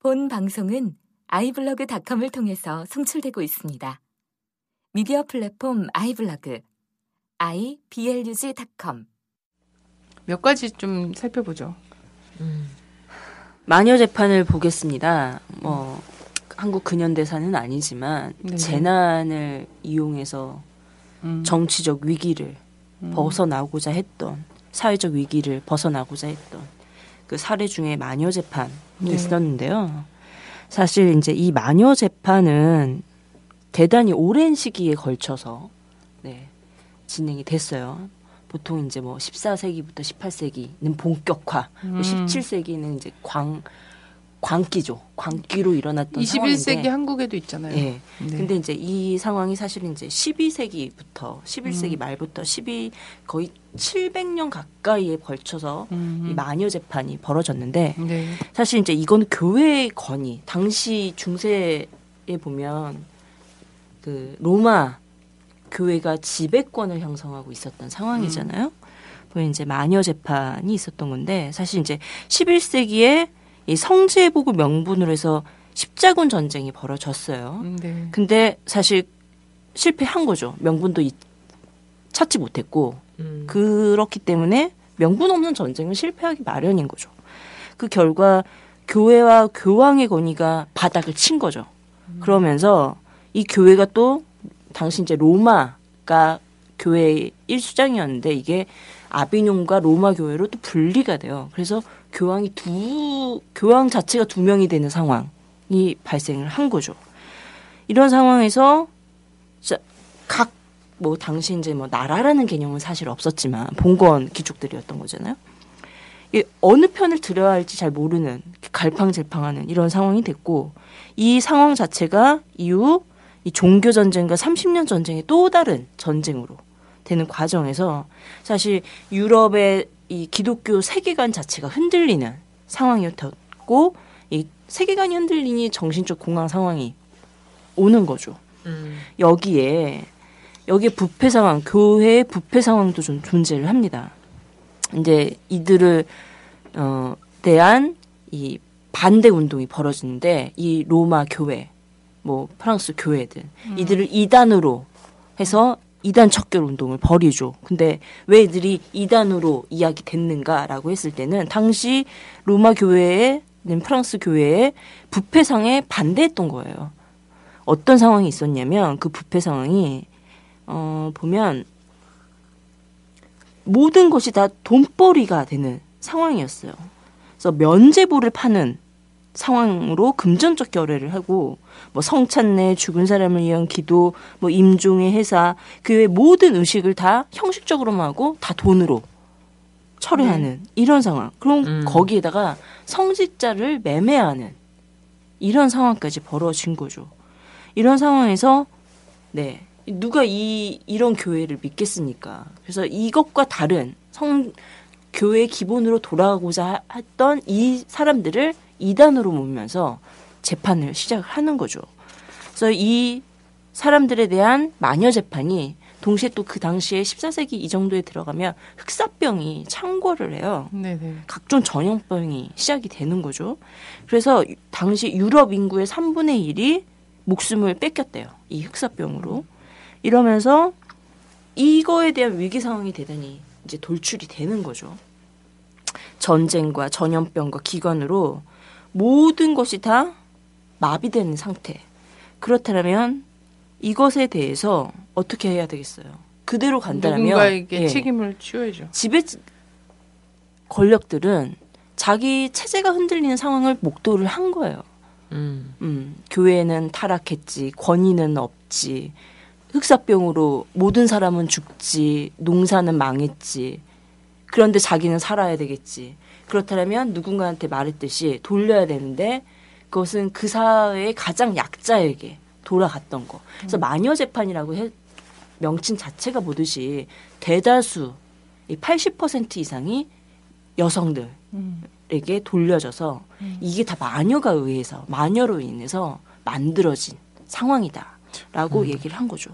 본 방송은 아이블로그닷컴을 통해서 송출되고 있습니다. 미디어 플랫폼 아이블로그 iblog.com 몇 가지 좀 살펴보죠. 마녀 재판을 보겠습니다. 뭐 한국 근현대사는 아니지만 네네. 재난을 이용해서 음. 정치적 위기를 벗어나고자 했던 사회적 위기를 벗어나고자 했던 그 사례 중에 마녀 재판이 네. 있었는데요. 사실 이제 이 마녀 재판은 대단히 오랜 시기에 걸쳐서 네, 진행이 됐어요. 보통 이제 뭐 14세기부터 18세기는 본격화, 뭐 음. 17세기는 이제 광 광기죠. 광기로 일어났던 21세기 상황인데 한국에도 있잖아요. 예. 네. 근데 이제 이 상황이 사실 이제 12세기부터 11세기 음. 말부터 12 거의 700년 가까이에 걸쳐서 음. 이 마녀 재판이 벌어졌는데 네. 사실 이제 이건 교회의 권위. 당시 중세에 보면 그 로마 교회가 지배권을 형성하고 있었던 상황이잖아요. 보면 이제 마녀 재판이 있었던 건데 사실 이제 11세기에 이 성지회복을 명분으로 해서 십자군 전쟁이 벌어졌어요. 음, 네. 근데 사실 실패한 거죠. 명분도 이- 찾지 못했고 그렇기 때문에 명분 없는 전쟁은 실패하기 마련인 거죠. 그 결과 교회와 교황의 권위가 바닥을 친 거죠. 그러면서 이 교회가 또 당시 이제 로마가 교회의 일수장이었는데 이게 아비뇽과 로마 교회로 또 분리가 돼요. 그래서 교황이 두 교황 자체가 두 명이 되는 상황이 발생을 한 거죠. 이런 상황에서 각 뭐 당시 이제 뭐 나라라는 개념은 사실 없었지만 봉건 귀족들이었던 거잖아요. 이 어느 편을 들어야 할지 잘 모르는 갈팡질팡하는 이런 상황이 됐고 이 상황 자체가 이후 이 종교 전쟁과 30년 전쟁의 또 다른 전쟁으로 되는 과정에서 사실 유럽의 이 기독교 세계관 자체가 흔들리는 상황이었고 이 세계관이 흔들리니 정신적 공황 상황이 오는 거죠. 여기에 여기에 부패 상황, 교회의 부패 상황도 좀 존재를 합니다. 이제 이들을 어 대한 이 반대 운동이 벌어지는데 이 로마 교회, 뭐 프랑스 교회들 이들을 이단으로 해서 이단 척결 운동을 벌이죠. 근데 왜 이들이 이단으로 이야기 됐는가라고 했을 때는 당시 로마 교회에 프랑스 교회의 부패상에 반대했던 거예요. 어떤 상황이 있었냐면 그 부패 상황이 어 보면 모든 것이 다 돈벌이가 되는 상황이었어요. 그래서 면제부를 파는 상황으로 금전적 결례를 하고 뭐 성찬례, 죽은 사람을 위한 기도, 뭐 임종의 회사, 그 외 모든 의식을 다 형식적으로만 하고 다 돈으로 처리하는 이런 상황. 그럼 음. 거기에다가 성직자를 매매하는 이런 상황까지 벌어진 거죠. 이런 상황에서 네 누가 이 이런 교회를 믿겠습니까? 그래서 이것과 다른 성 교회 기본으로 돌아가고자 했던 이 사람들을 이단으로 모으면서 재판을 시작하는 거죠. 그래서 이 사람들에 대한 마녀 재판이 동시에 또 그 당시에 14세기 이 정도에 들어가면 흑사병이 창궐을 해요. 네네. 각종 전염병이 시작이 되는 거죠. 그래서 유- 당시 유럽 인구의 3분의 1이 목숨을 뺏겼대요. 이 흑사병으로. 이러면서 이거에 대한 위기 상황이 대단히 이제 돌출이 되는 거죠. 전쟁과 전염병과 기관으로 모든 것이 다 마비되는 상태. 그렇다면 이것에 대해서 어떻게 해야 되겠어요? 그대로 간다면 누군가에게 예. 책임을 치워야죠. 지배 권력들은 자기 체제가 흔들리는 상황을 목도를 한 거예요. 음. 음, 교회는 타락했지, 권위는 없지, 흑사병으로 모든 사람은 죽지, 농사는 망했지. 그런데 자기는 살아야 되겠지. 그렇다면 누군가한테 말했듯이 돌려야 되는데 그것은 그 사회의 가장 약자에게 돌아갔던 거. 그래서 마녀 재판이라고 해, 명칭 자체가 보듯이 대다수 이 80% 이상이 여성들 음. 에게 돌려져서 이게 다 마녀가 의해서 마녀로 인해서 만들어진 상황이다라고 얘기를 한 거죠.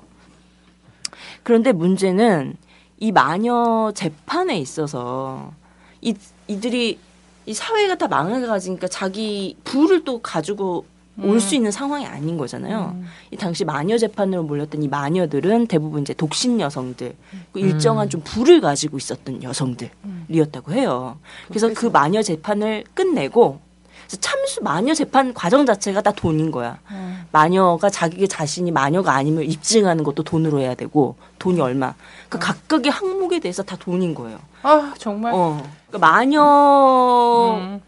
그런데 문제는 이 마녀 재판에 있어서 이, 이들이 이 사회가 다 망해가지니까 자기 부를 또 가지고 올수 있는 상황이 아닌 거잖아요. 이 당시 마녀 재판으로 몰렸던 이 마녀들은 대부분 이제 독신 여성들, 그 일정한 좀 부를 가지고 있었던 여성들이었다고 해요. 그래서 그 마녀 재판을 끝내고 그래서 참수 마녀 재판 과정 자체가 다 돈인 거야. 마녀가 자기 자신이 마녀가 아님을 입증하는 것도 돈으로 해야 되고 돈이 얼마. 그 각각의 항목에 대해서 다 돈인 거예요. 아 정말. 어. 그러니까 마녀가 음.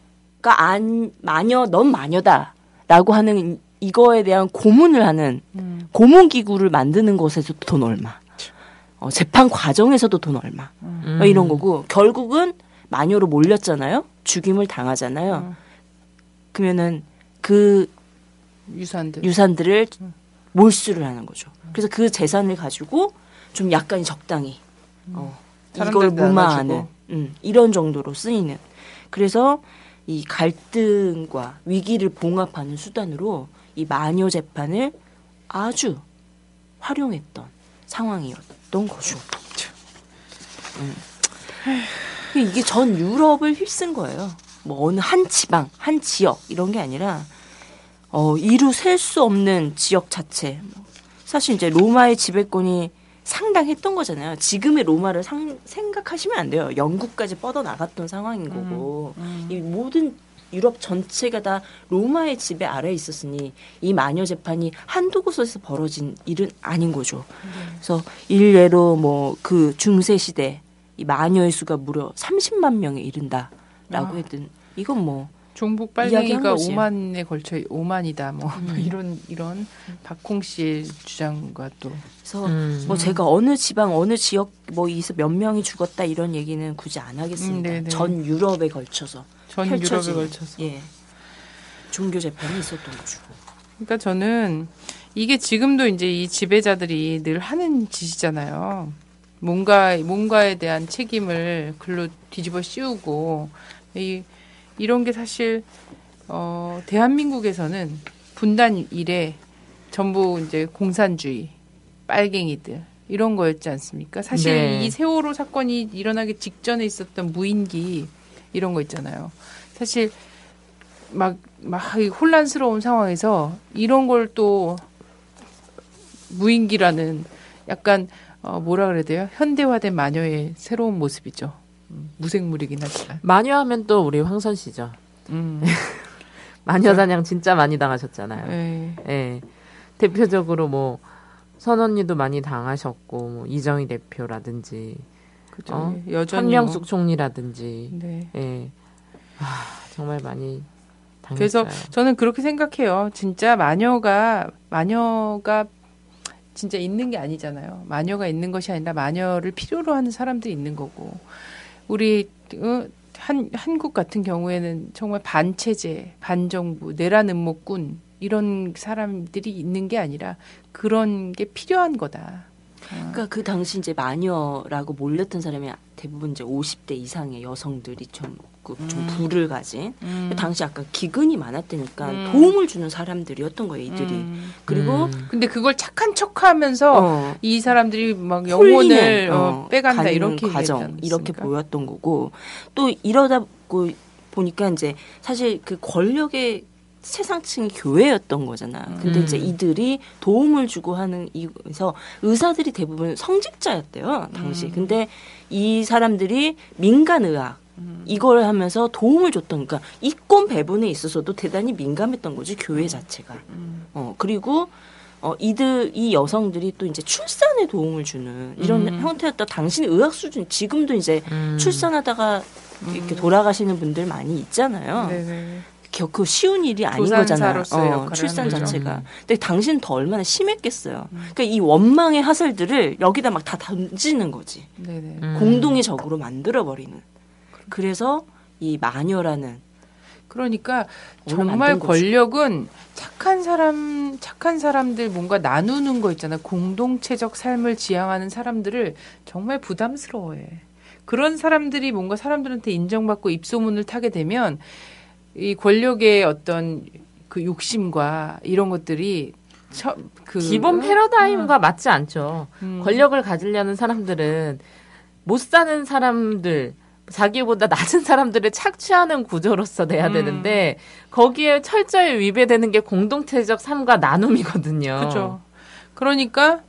안 마녀 넌 마녀다라고 하는 이거에 대한 고문을 하는 음. 고문 기구를 만드는 것에서도 돈 얼마. 어, 재판 과정에서도 돈 얼마. 음. 어, 이런 거고 결국은 마녀로 몰렸잖아요. 죽임을 당하잖아요. 음. 그러면은 그 유산들. 유산들을 몰수를 하는 거죠. 그래서 그 재산을 가지고 좀 약간 적당히 어, 이걸 무마하는. 음, 이런 정도로 쓰이는. 그래서 이 갈등과 위기를 봉합하는 수단으로 이 마녀 재판을 아주 활용했던 상황이었던 거죠. 음. 이게 전 유럽을 휩쓴 거예요. 뭐 어느 한 지방, 한 지역 이런 게 아니라 어, 이루 셀 수 없는 지역 자체. 사실 이제 로마의 지배권이 상당했던 거잖아요. 지금의 로마를 상, 생각하시면 안 돼요. 영국까지 뻗어 나갔던 상황인 거고 이 모든 유럽 전체가 다 로마의 지배 아래에 있었으니 이 마녀 재판이 한두 곳에서 벌어진 일은 아닌 거죠. 그래서 일례로 뭐 그 중세 시대 이 마녀의 수가 무려 30만 명에 이른다 라고 아. 했던 이건 뭐 종북 빨갱이가. 5만에 걸쳐 5만이다 뭐 음. 이런 이런 박홍 씨의 주장과 또 그래서 음. 뭐 제가 어느 지방 어느 지역 뭐 이서 몇 명이 죽었다 이런 얘기는 굳이 안 하겠습니다. 음, 네네. 전 유럽에 걸쳐서 전 펼쳐진, 유럽에 걸쳐서. 예 종교 재판이 있었던 거죠. 그러니까 저는 이게 지금도 이제 이 지배자들이 늘 하는 짓이잖아요. 뭔가 뭔가에 대한 책임을 글로 뒤집어 씌우고 이 이런 게 사실 어 대한민국에서는 분단 이래 전부 이제 공산주의 빨갱이들 이런 거였지 않습니까? 사실 네. 이 세월호 사건이 일어나기 직전에 있었던 무인기 이런 거 있잖아요. 사실 막, 막이 혼란스러운 상황에서 이런 걸 또 무인기라는 약간 어, 뭐라 그래야 돼요? 현대화된 마녀의 새로운 모습이죠. 음, 무생물이긴 하지만. 마녀 하면 또 우리 황선 씨죠. 음, 마녀 사냥 진짜 많이 당하셨잖아요. 예. 예. 대표적으로 뭐 선언니도 많이 당하셨고 뭐 이정희 대표라든지 그죠. 어? 여전히. 한명숙 뭐, 총리라든지 네. 예. 아, 정말 많이 그래서 당했어요. 저는 그렇게 생각해요. 진짜 마녀가 마녀가 진짜 있는 게 아니잖아요. 마녀가 있는 것이 아니라 마녀를 필요로 하는 사람들이 있는 거고 우리 어, 한 한국 같은 경우에는 정말 반체제, 반정부, 내란 음모꾼 이런 사람들이 있는 게 아니라 그런 게 필요한 거다. 그러니까 그 당시 이제 마녀라고 몰렸던 사람이 대부분 이제 50대 이상의 여성들이 좀, 그- 좀 부를 가진 음. 당시 아까 기근이 많았다니까 음. 도움을 주는 사람들이었던 거예요 이들이 음. 그리고 음. 근데 그걸 착한 척하면서 어, 이 사람들이 막 영혼을 어, 어, 빼간다 이렇게 과정 이렇게? 보였던 거고 또 이러다 보, 보니까 이제 사실 그 권력의 세상층이 교회였던 거잖아. 근데 음. 이제 이들이 도움을 주고 하는 이에서 의사들이 대부분 성직자였대요 당시. 음. 근데 이 사람들이 민간 의학 음. 이걸 하면서 도움을 줬던 그러니까 이권 배분에 있어서도 대단히 민감했던 거지 교회 자체가. 음. 어 그리고 어 이들 이 여성들이 또 이제 출산에 도움을 주는 이런 음. 형태였다. 당신의 의학 수준 지금도 이제 음. 출산하다가 이렇게 돌아가시는 분들 많이 있잖아요. 음. 네네. 결코 쉬운 일이 아닌 거잖아요. 어, 출산. 자체가. 근데 당신 더 얼마나 심했겠어요. 그러니까 이 원망의 하설들을 여기다 막 다 던지는 거지. 네네. 음. 공동의 적으로 만들어 버리는. 그래서 이 마녀라는 그러니까 정말. 권력은 착한 사람, 착한 사람들 뭔가 나누는 거 있잖아요. 공동체적 삶을 지향하는 사람들을 정말 부담스러워해. 그런 사람들이 뭔가 사람들한테 인정받고 입소문을 타게 되면 이 권력의 어떤 그 욕심과 이런 것들이 처, 그 기본 패러다임과 맞지 않죠. 음. 권력을 가지려는 사람들은 못 사는 사람들, 자기보다 낮은 사람들을 착취하는 구조로서 돼야 음. 되는데 거기에 철저히 위배되는 게 공동체적 삶과 나눔이거든요. 그렇죠. 그러니까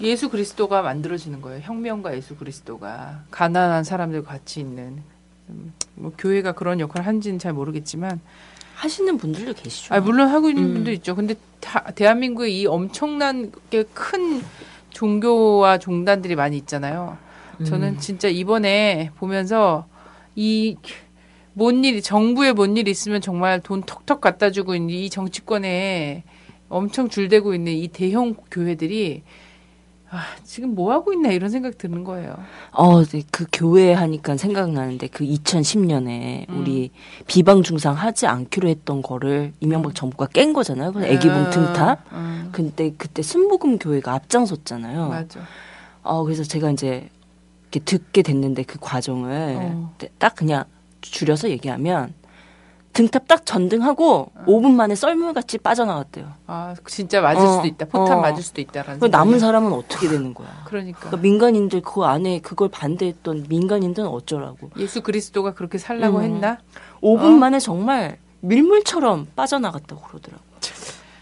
예수 그리스도가 만들어지는 거예요. 혁명가 예수 그리스도가 가난한 사람들 같이 있는 음, 뭐 교회가 그런 역할을 한지는 잘 모르겠지만 하시는 분들도 계시죠. 아 물론 하고 있는 음. 분도 있죠. 근데 다, 대한민국에 이 엄청난 게 큰 종교와 종단들이 많이 있잖아요. 저는 진짜 이번에 보면서 이 뭔 일이 정부에 뭔 일이 있으면 정말 돈 턱턱 갖다 주고 있는 이 정치권에 엄청 줄대고 있는 이 대형 교회들이 아, 지금 뭐 하고 있나 이런 생각 드는 거예요. 어, 네, 그 교회 하니까 생각나는데 그 2010년에 음. 우리 비방 중상 하지 않기로 했던 거를 이명박 정부가 깬 거잖아요. 그 애기봉 틈탑. 음, 근데 그때 순복음 교회가 앞장섰잖아요. 맞아. 어, 그래서 제가 이제 이렇게 듣게 됐는데 그 과정을 어. 딱 그냥 줄여서 얘기하면 등탑 딱 전등하고 5분 만에 썰물같이 빠져나갔대요. 아, 진짜 맞을 어, 수도 있다. 포탄 어. 맞을 수도 있다라는. 그 남은. 사람은 어떻게 되는 거야? 그러니까 그러니까 민간인들 그 안에 그걸 반대했던 민간인들은 어쩌라고. 예수 그리스도가 그렇게 살라고 음. 했나? 5분 어? 만에 정말 밀물처럼 빠져나갔다고 그러더라고.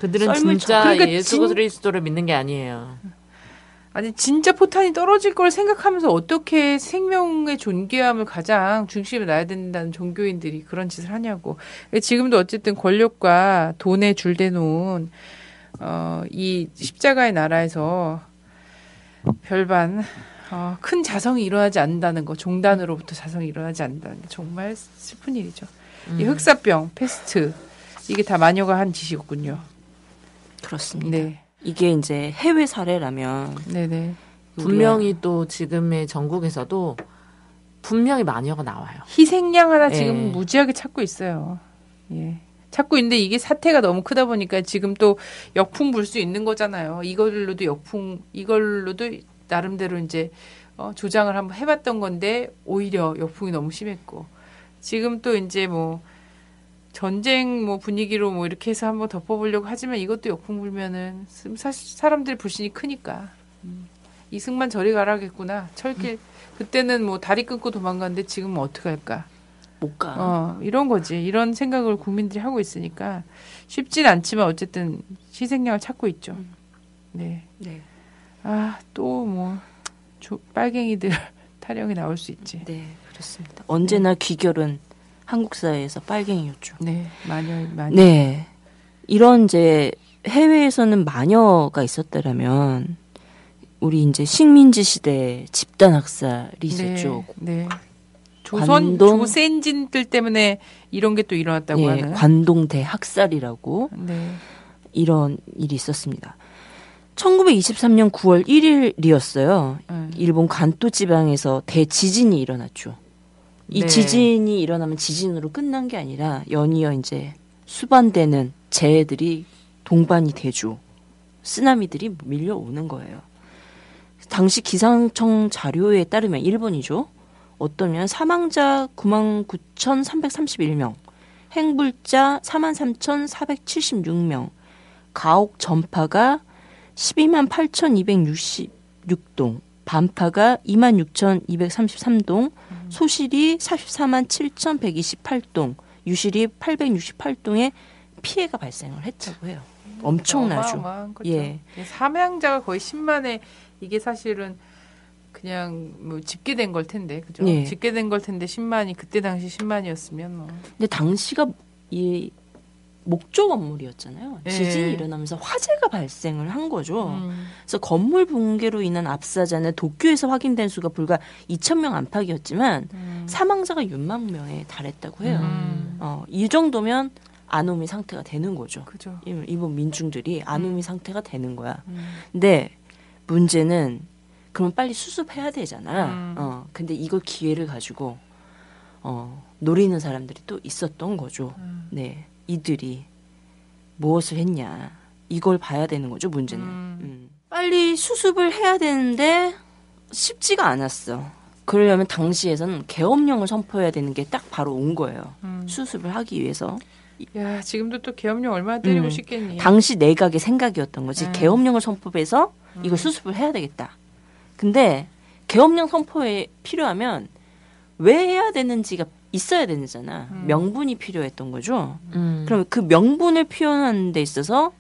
그들은 썰물 진짜 그러니까 예수 진- 그리스도를 믿는 게 아니에요. 아니 진짜 포탄이 떨어질 걸 생각하면서 어떻게 생명의 존귀함을 가장 중심에 놔야 된다는 종교인들이 그런 짓을 하냐고. 지금도 어쨌든 권력과 돈에 줄대 놓은 어, 이 십자가의 나라에서 별반 어, 큰 자성이 일어나지 않는다는 거, 종단으로부터 자성이 일어나지 않는다는 게 정말 슬픈 일이죠. 이 흑사병, 패스트 이게 다 마녀가 한 짓이었군요. 그렇습니다. 네, 이게 이제 해외 사례라면 네, 네. 분명히 또 지금의 전국에서도 분명히 마녀가 나와요. 희생양 하나 예. 지금 무지하게 찾고 있어요. 예. 찾고 있는데 이게 사태가 너무 크다 보니까 지금 또 역풍 불 수 있는 거잖아요. 이걸로도 역풍, 이걸로도 나름대로 이제 어, 조장을 한번 해봤던 건데 오히려 역풍이 너무 심했고 지금 또 이제 뭐 전쟁 뭐 분위기로 뭐 이렇게 해서 한번 덮어보려고 하지만 이것도 역풍 불면은 사실 사람들의 불신이 크니까 음, 이승만 저리 가라겠구나 철길 그때는 뭐 다리 끊고 도망갔는데 지금은 어떻게 할까? 못 가. 어, 이런 거지. 이런 생각을 국민들이 하고 있으니까 쉽진 않지만 어쨌든 희생양을 찾고 있죠. 네. 네. 아, 또뭐 빨갱이들 타령이 나올 수 있지. 네, 그렇습니다. 언제나 귀결은 한국 사회에서 빨갱이였죠. 네. 마녀 마녀. 네. 이런 이제 해외에서는 마녀가 있었다라면 우리 이제 식민지 시대 집단 학살이 있었죠. 네. 네. 조선 관동- 조센진들 때문에 이런 게 또 일어났다고 예, 하는. 관동대 학살이라고 네. 이런 일이 있었습니다. 1923년 9월 1일이었어요. 음. 일본 간토 지방에서 대지진이 일어났죠. 이 네. 지진이 일어나면 지진으로 끝난 게 아니라 연이어 이제 수반되는 재해들이 동반이 되죠. 쓰나미들이 밀려오는 거예요. 당시 기상청 자료에 따르면 일본이죠. 어떠면 사망자 99,331명, 행불자 43,476명, 가옥 전파가 12만 8,266동, 반파가 2만 6,233동, 소실이 44만 7,128동, 유실이 868동의 피해가 발생을 했다고 해요. 엄청나죠. 거죠. 예. 사망자가 거의 10만에 이게 사실은 그냥 뭐 집계된 걸 텐데 그죠? 예. 집계된 걸 텐데 10만이 그때 당시 10만이었으면 뭐. 근데 당시가 이 목조 건물이었잖아요. 예. 지진이 일어나면서 화재가 발생을 한 거죠. 음. 그래서 건물 붕괴로 인한 압사자는 도쿄에서 확인된 수가 불과 2천 명 안팎이었지만 음. 사망자가 6만 명에 달했다고 해요. 음. 어, 이 정도면 아노미 상태가 되는 거죠. 그죠. 일- 일본 민중들이 아노미 상태가 되는 거야. 음. 근데 문제는 그럼 빨리 수습해야 되잖아. 음. 어, 근데 이걸 기회를 가지고 어, 노리는 사람들이 또 있었던 거죠. 음. 네, 이들이 무엇을 했냐 이걸 봐야 되는 거죠. 문제는 음. 음. 빨리 수습을 해야 되는데 쉽지가 않았어. 그러려면 당시에서는 계엄령을 선포해야 되는 게 딱 바로 온 거예요. 음. 수습을 하기 위해서 야 지금도 또 계엄령 얼마나 때리고 음. 싶겠니? 당시 내각의 생각이었던 거지. 음. 계엄령을 선포해서 이걸 수습을 해야 되겠다. 근데 계엄령 선포에 필요하면 왜 해야 되는지가 있어야 되잖아. 음. 명분이 필요했던 거죠. 음. 그럼 그 명분을 표현하는 데 있어서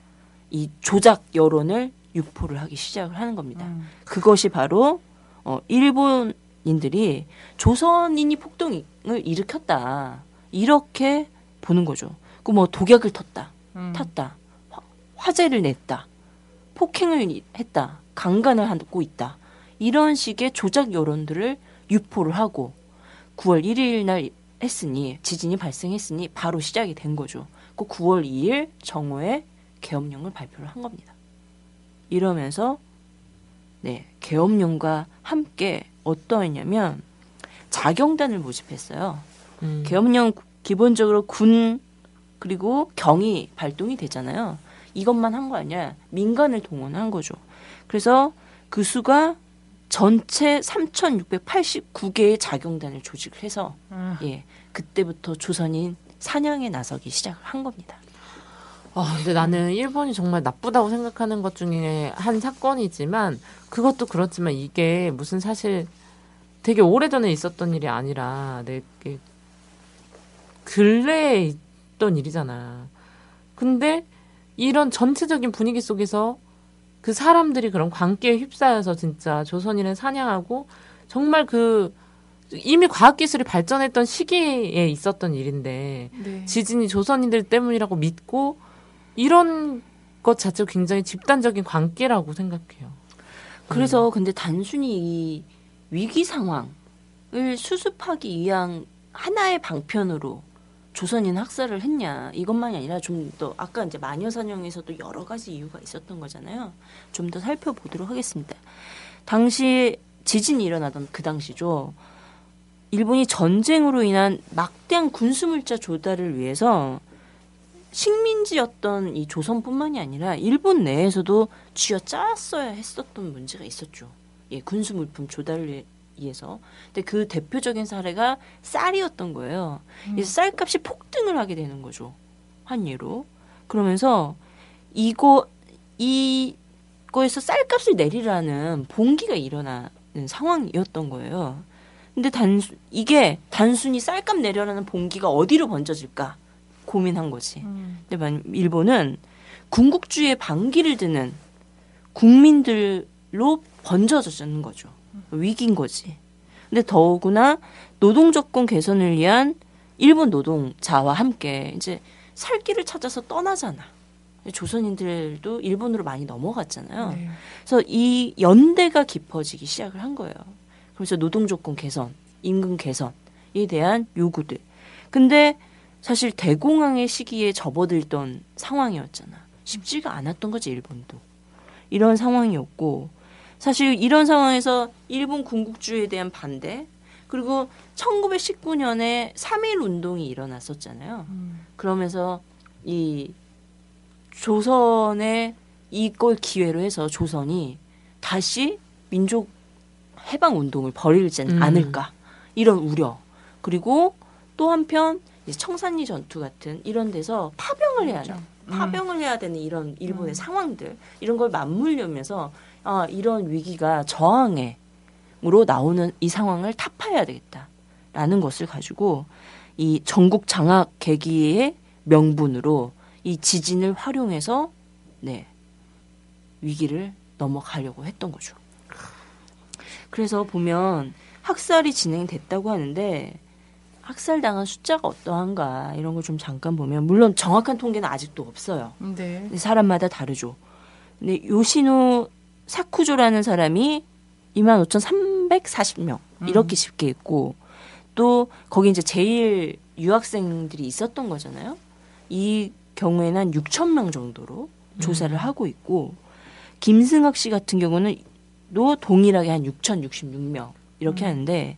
이 조작 여론을 유포를 하기 시작을 하는 겁니다. 음. 그것이 바로 어 일본인들이 조선인이 폭동을 일으켰다. 이렇게 보는 거죠. 그 뭐 독약을 텄다. 음. 탔다. 화, 화재를 냈다. 폭행을 이- 했다. 강간을 하고 있다. 이런 식의 조작 여론들을 유포를 하고 9월 1일 날 했으니 지진이 발생했으니 바로 시작이 된 거죠. 그 9월 2일 정오에 계엄령을 발표를 한 겁니다. 이러면서 네 계엄령과 함께 어떠했냐면 자경단을 모집했어요. 음. 계엄령 기본적으로 군 그리고 경이 발동이 되잖아요. 이것만 한 거 아니야. 민간을 동원한 거죠. 그래서 그 수가 전체 3,689개의 자경단을 조직을 해서 음. 예 그때부터 조선인 사냥에 나서기 시작을 한 겁니다. 아, 근데 나는 일본이 정말 나쁘다고 생각하는 것 중에 한 사건이지만 그것도 그렇지만 이게 무슨 사실 되게 오래전에 있었던 일이 아니라 되게 근래에 있던 일이잖아. 근데 이런 전체적인 분위기 속에서 그 사람들이 그런 광기에 휩싸여서 진짜 조선인을 사냥하고 정말 그 이미 과학기술이 발전했던 시기에 있었던 일인데 네. 지진이 조선인들 때문이라고 믿고 이런 것 자체가 굉장히 집단적인 관계라고 생각해요. 그래서 근데 단순히 이 위기 상황을 수습하기 위한 하나의 방편으로 조선인 학살을 했냐 이것만이 아니라 좀 더 아까 이제 마녀 사냥에서도 여러 가지 이유가 있었던 거잖아요. 좀 더 살펴보도록 하겠습니다. 당시 지진이 일어나던 그 당시죠. 일본이 전쟁으로 인한 막대한 군수물자 조달을 위해서 식민지였던 이 조선뿐만이 아니라 일본 내에서도 쥐어짰어야 했었던 문제가 있었죠. 예, 군수 물품 조달을 위해서. 근데 그 대표적인 사례가 쌀이었던 거예요. 그래서 쌀값이 폭등을 하게 되는 거죠. 환예로. 그러면서 이거 이거에서 쌀값을 내리라는 봉기가 일어나는 상황이었던 거예요. 근데 단수 이게 단순히 쌀값 내려라는 봉기가 어디로 번져질까 고민한 거지. 음. 근데 만- 일본은 군국주의의 반기를 드는 국민들로 번져졌는 거죠. 위기인 거지. 근데 더구나 노동 조건 개선을 위한 일본 노동자와 함께 이제 살 길을 찾아서 떠나잖아. 조선인들도 일본으로 많이 넘어갔잖아요. 네. 그래서 이 연대가 깊어지기 시작을 한 거예요. 그래서 노동 조건 개선, 임금 개선에 대한 요구들. 근데 사실 대공황의 시기에 접어들던 상황이었잖아. 쉽지가 않았던 거지, 일본도. 이런 상황이었고, 사실 이런 상황에서 일본 군국주의에 대한 반대, 그리고 1919년에 3.1 운동이 일어났었잖아요. 음. 그러면서 이 조선의 이걸 기회로 해서 조선이 다시 민족 해방 운동을 벌이지 음. 않을까 이런 우려 그리고 또 한편 청산리 전투 같은 이런 데서 파병을 해야 돼 그렇죠. 파병을 해야 되는 이런 일본의 음. 상황들 이런 걸 맞물려면서 아 이런 위기가 저항에으로 나오는 이 상황을 타파해야 되겠다라는 것을 가지고 이 전국 장악 계기의 명분으로 이 지진을 활용해서 네 위기를 넘어가려고 했던 거죠. 그래서 보면 학살이 진행됐다고 하는데 학살당한 숫자가 어떠한가 이런 걸 좀 잠깐 보면 물론 정확한 통계는 아직도 없어요. 네. 사람마다 다르죠. 근데 요시노 사쿠조라는 사람이 25,340명 이렇게 쉽게 있고 또 거기 이제 제일 유학생들이 있었던 거잖아요. 이 경우에는 한 6천 명 정도로 조사를 하고 있고 김승학 씨 같은 경우는 또 동일하게 한 6,066명 이렇게 하는데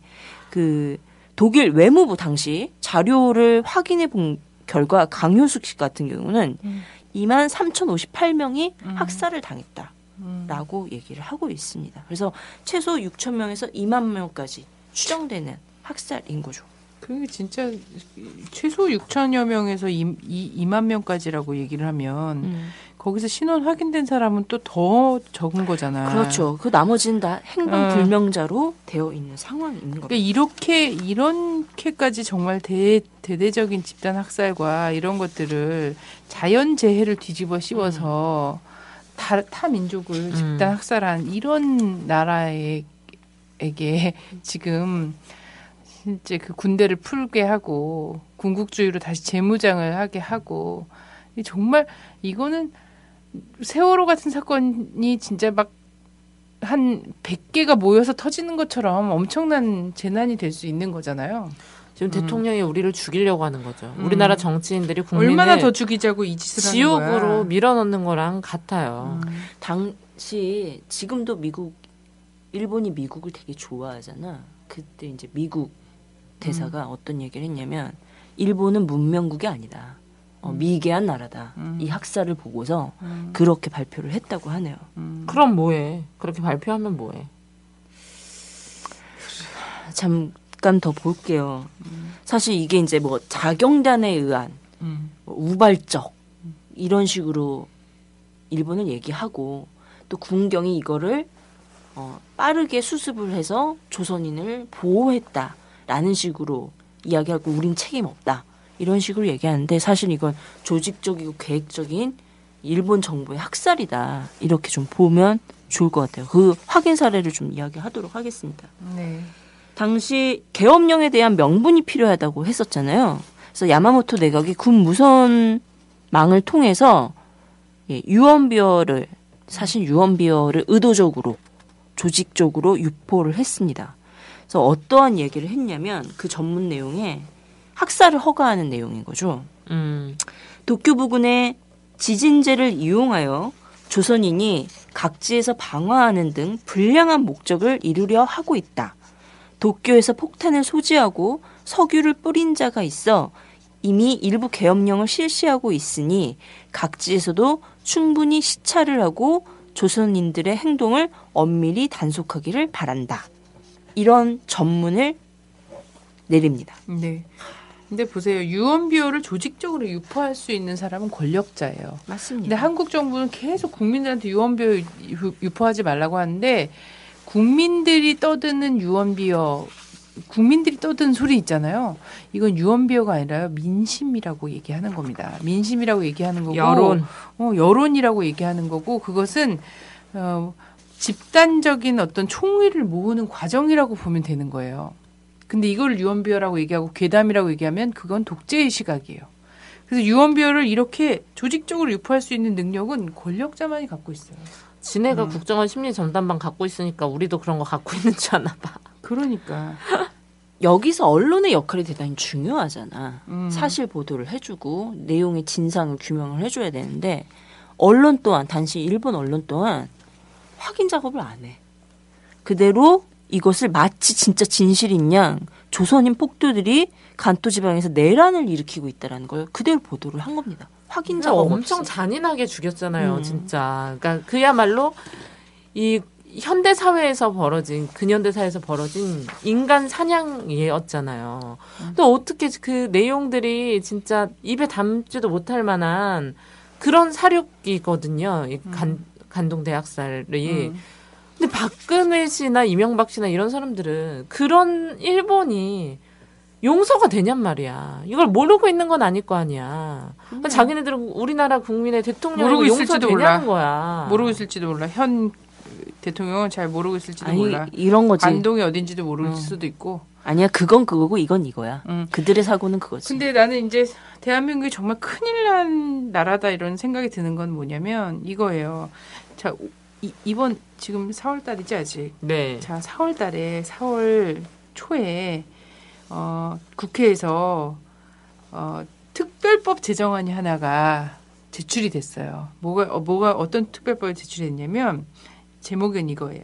그 독일 외무부 당시 자료를 확인해 본 결과 강효숙 씨 같은 경우는 음. 2만 3,058명이 음. 학살을 당했다. 음. 라고 얘기를 하고 있습니다. 그래서 최소 6천 명에서 2만 명까지 추정되는 학살인 거죠. 그게 진짜 최소 6천여 명에서 2, 만 명까지라고 얘기를 하면 음. 거기서 신원 확인된 사람은 또 더 적은 거잖아. 그렇죠. 그 나머지는 다 행방 어. 불명자로 되어 있는 상황이 있는 그러니까. 이렇게 이렇게까지 정말 대 대대적인 집단 학살과 이런 것들을 자연 재해를 뒤집어 씌워서 다, 타 민족을 집단 학살한 이런 나라에게 지금 실제 그 군대를 풀게 하고 군국주의로 다시 재무장을 하게 하고 이 정말 이거는 세월호 같은 사건이 진짜 막 한 100개가 모여서 터지는 것처럼 엄청난 재난이 될 수 있는 거잖아요. 지금 대통령이 우리를 죽이려고 하는 거죠. 우리나라 정치인들이 국민을 얼마나 더 죽이자고 이 짓을 하는 지옥으로. 밀어넣는 거랑 같아요. 음. 당시 지금도 미국 일본이 미국을 되게 좋아하잖아. 그때 이제 미국 대사가 음. 어떤 얘기를 했냐면 일본은 문명국이 아니다. 어, 미개한 나라다. 음. 이 학살을 보고서 음. 그렇게 발표를 했다고 하네요. 음. 그럼 뭐해? 그렇게 발표하면 뭐해? 잠깐 더 볼게요. 사실 이게 이제 뭐 자경단에 의한 음. 뭐 우발적 이런 식으로 일본은 얘기하고 또 군경이 이거를 어, 빠르게 수습을 해서 조선인을 보호했다라는 식으로 이야기하고 우린 책임 없다 이런 식으로 얘기하는데 사실 이건 조직적이고 계획적인 일본 정부의 학살이다 이렇게 좀 보면 좋을 것 같아요. 그 확인 사례를 좀 이야기하도록 하겠습니다. 네. 당시 계엄령에 대한 명분이 필요하다고 했었잖아요. 그래서 야마모토 내각이 군 무선망을 통해서 예, 유언비어를 사실 유언비어를 의도적으로 조직적으로 유포를 했습니다. 그래서 어떠한 얘기를 했냐면 그 전문 내용에 학살을 허가하는 내용인 거죠. 음. 도쿄 부근의 지진제를 이용하여 조선인이 각지에서 방화하는 등 불량한 목적을 이루려 하고 있다. 도쿄에서 폭탄을 소지하고 석유를 뿌린 자가 있어 이미 일부 계엄령을 실시하고 있으니 각지에서도 충분히 시찰을 하고 조선인들의 행동을 엄밀히 단속하기를 바란다. 이런 전문을 내립니다. 네. 근데 보세요. 유언비어를 조직적으로 유포할 수 있는 사람은 권력자예요. 맞습니다. 근데 한국 정부는 계속 국민들한테 유언비어 유- 유포하지 말라고 하는데 국민들이 떠드는 유언비어 국민들이 떠드는 소리 있잖아요. 이건 유언비어가 아니라요. 민심이라고 얘기하는 겁니다. 민심이라고 얘기하는 거고 여론. 어, 여론이라고 얘기하는 거고 그것은 어, 집단적인 어떤 총의를 모으는 과정이라고 보면 되는 거예요. 근데 이걸 유언비어라고 얘기하고 괴담이라고 얘기하면 그건 독재의 시각이에요. 그래서 유언비어를 이렇게 조직적으로 유포할 수 있는 능력은 권력자만이 갖고 있어요. 지네가 국정원 심리 전담반 갖고 있으니까 우리도 그런 거 갖고 있는 줄 아나 봐. 그러니까 여기서 언론의 역할이 대단히 중요하잖아. 음. 사실 보도를 해주고 내용의 진상을 규명을 해줘야 되는데 언론 또한 단지 일본 언론 또한 확인 작업을 안 해. 그대로 이것을 마치 진짜 진실인 양 조선인 폭도들이 간토 지방에서 내란을 일으키고 있다라는 걸 그대로 보도를 한 겁니다. 확인 작업 엄청 없이. 잔인하게 죽였잖아요, 음. 진짜. 그러니까 그야말로 이 현대 사회에서 벌어진 근현대 사회에서 벌어진 인간 사냥이었잖아요. 근데 어떻게 그 내용들이 진짜 입에 담지도 못할 만한 그런 사륙이거든요. 이 간, 간동 대학살이. 음. 근데 박근혜 씨나 이명박 씨나 이런 사람들은 그런 일본이 용서가 되냔 말이야. 이걸 모르고 있는 건 아닐 거 아니야. 그러니까 자기네들은 우리나라 국민의 대통령이 모르고 용서 있을지도 되냐는 몰라. 거야. 모르고 있을지도 몰라. 현 대통령은 잘 모르고 있을지도 아니 몰라. 이런 거지. 안동이 어딘지도 모를 어. 수도 있고. 아니야 그건 그거고 이건 이거야. 음. 그들의 사고는 그거지. 근데 나는 이제 대한민국이 정말 큰일 난 나라다 이런 생각이 드는 건 뭐냐면 이거예요. 자, 이, 이번 지금 4월 달이지 아직. 네. 자, 4월 달에 4월 초에 어, 국회에서 어, 특별법 제정안이 하나가 제출이 됐어요. 뭐가 어, 뭐가 어떤 특별법이 제출됐냐면 제목은 이거예요.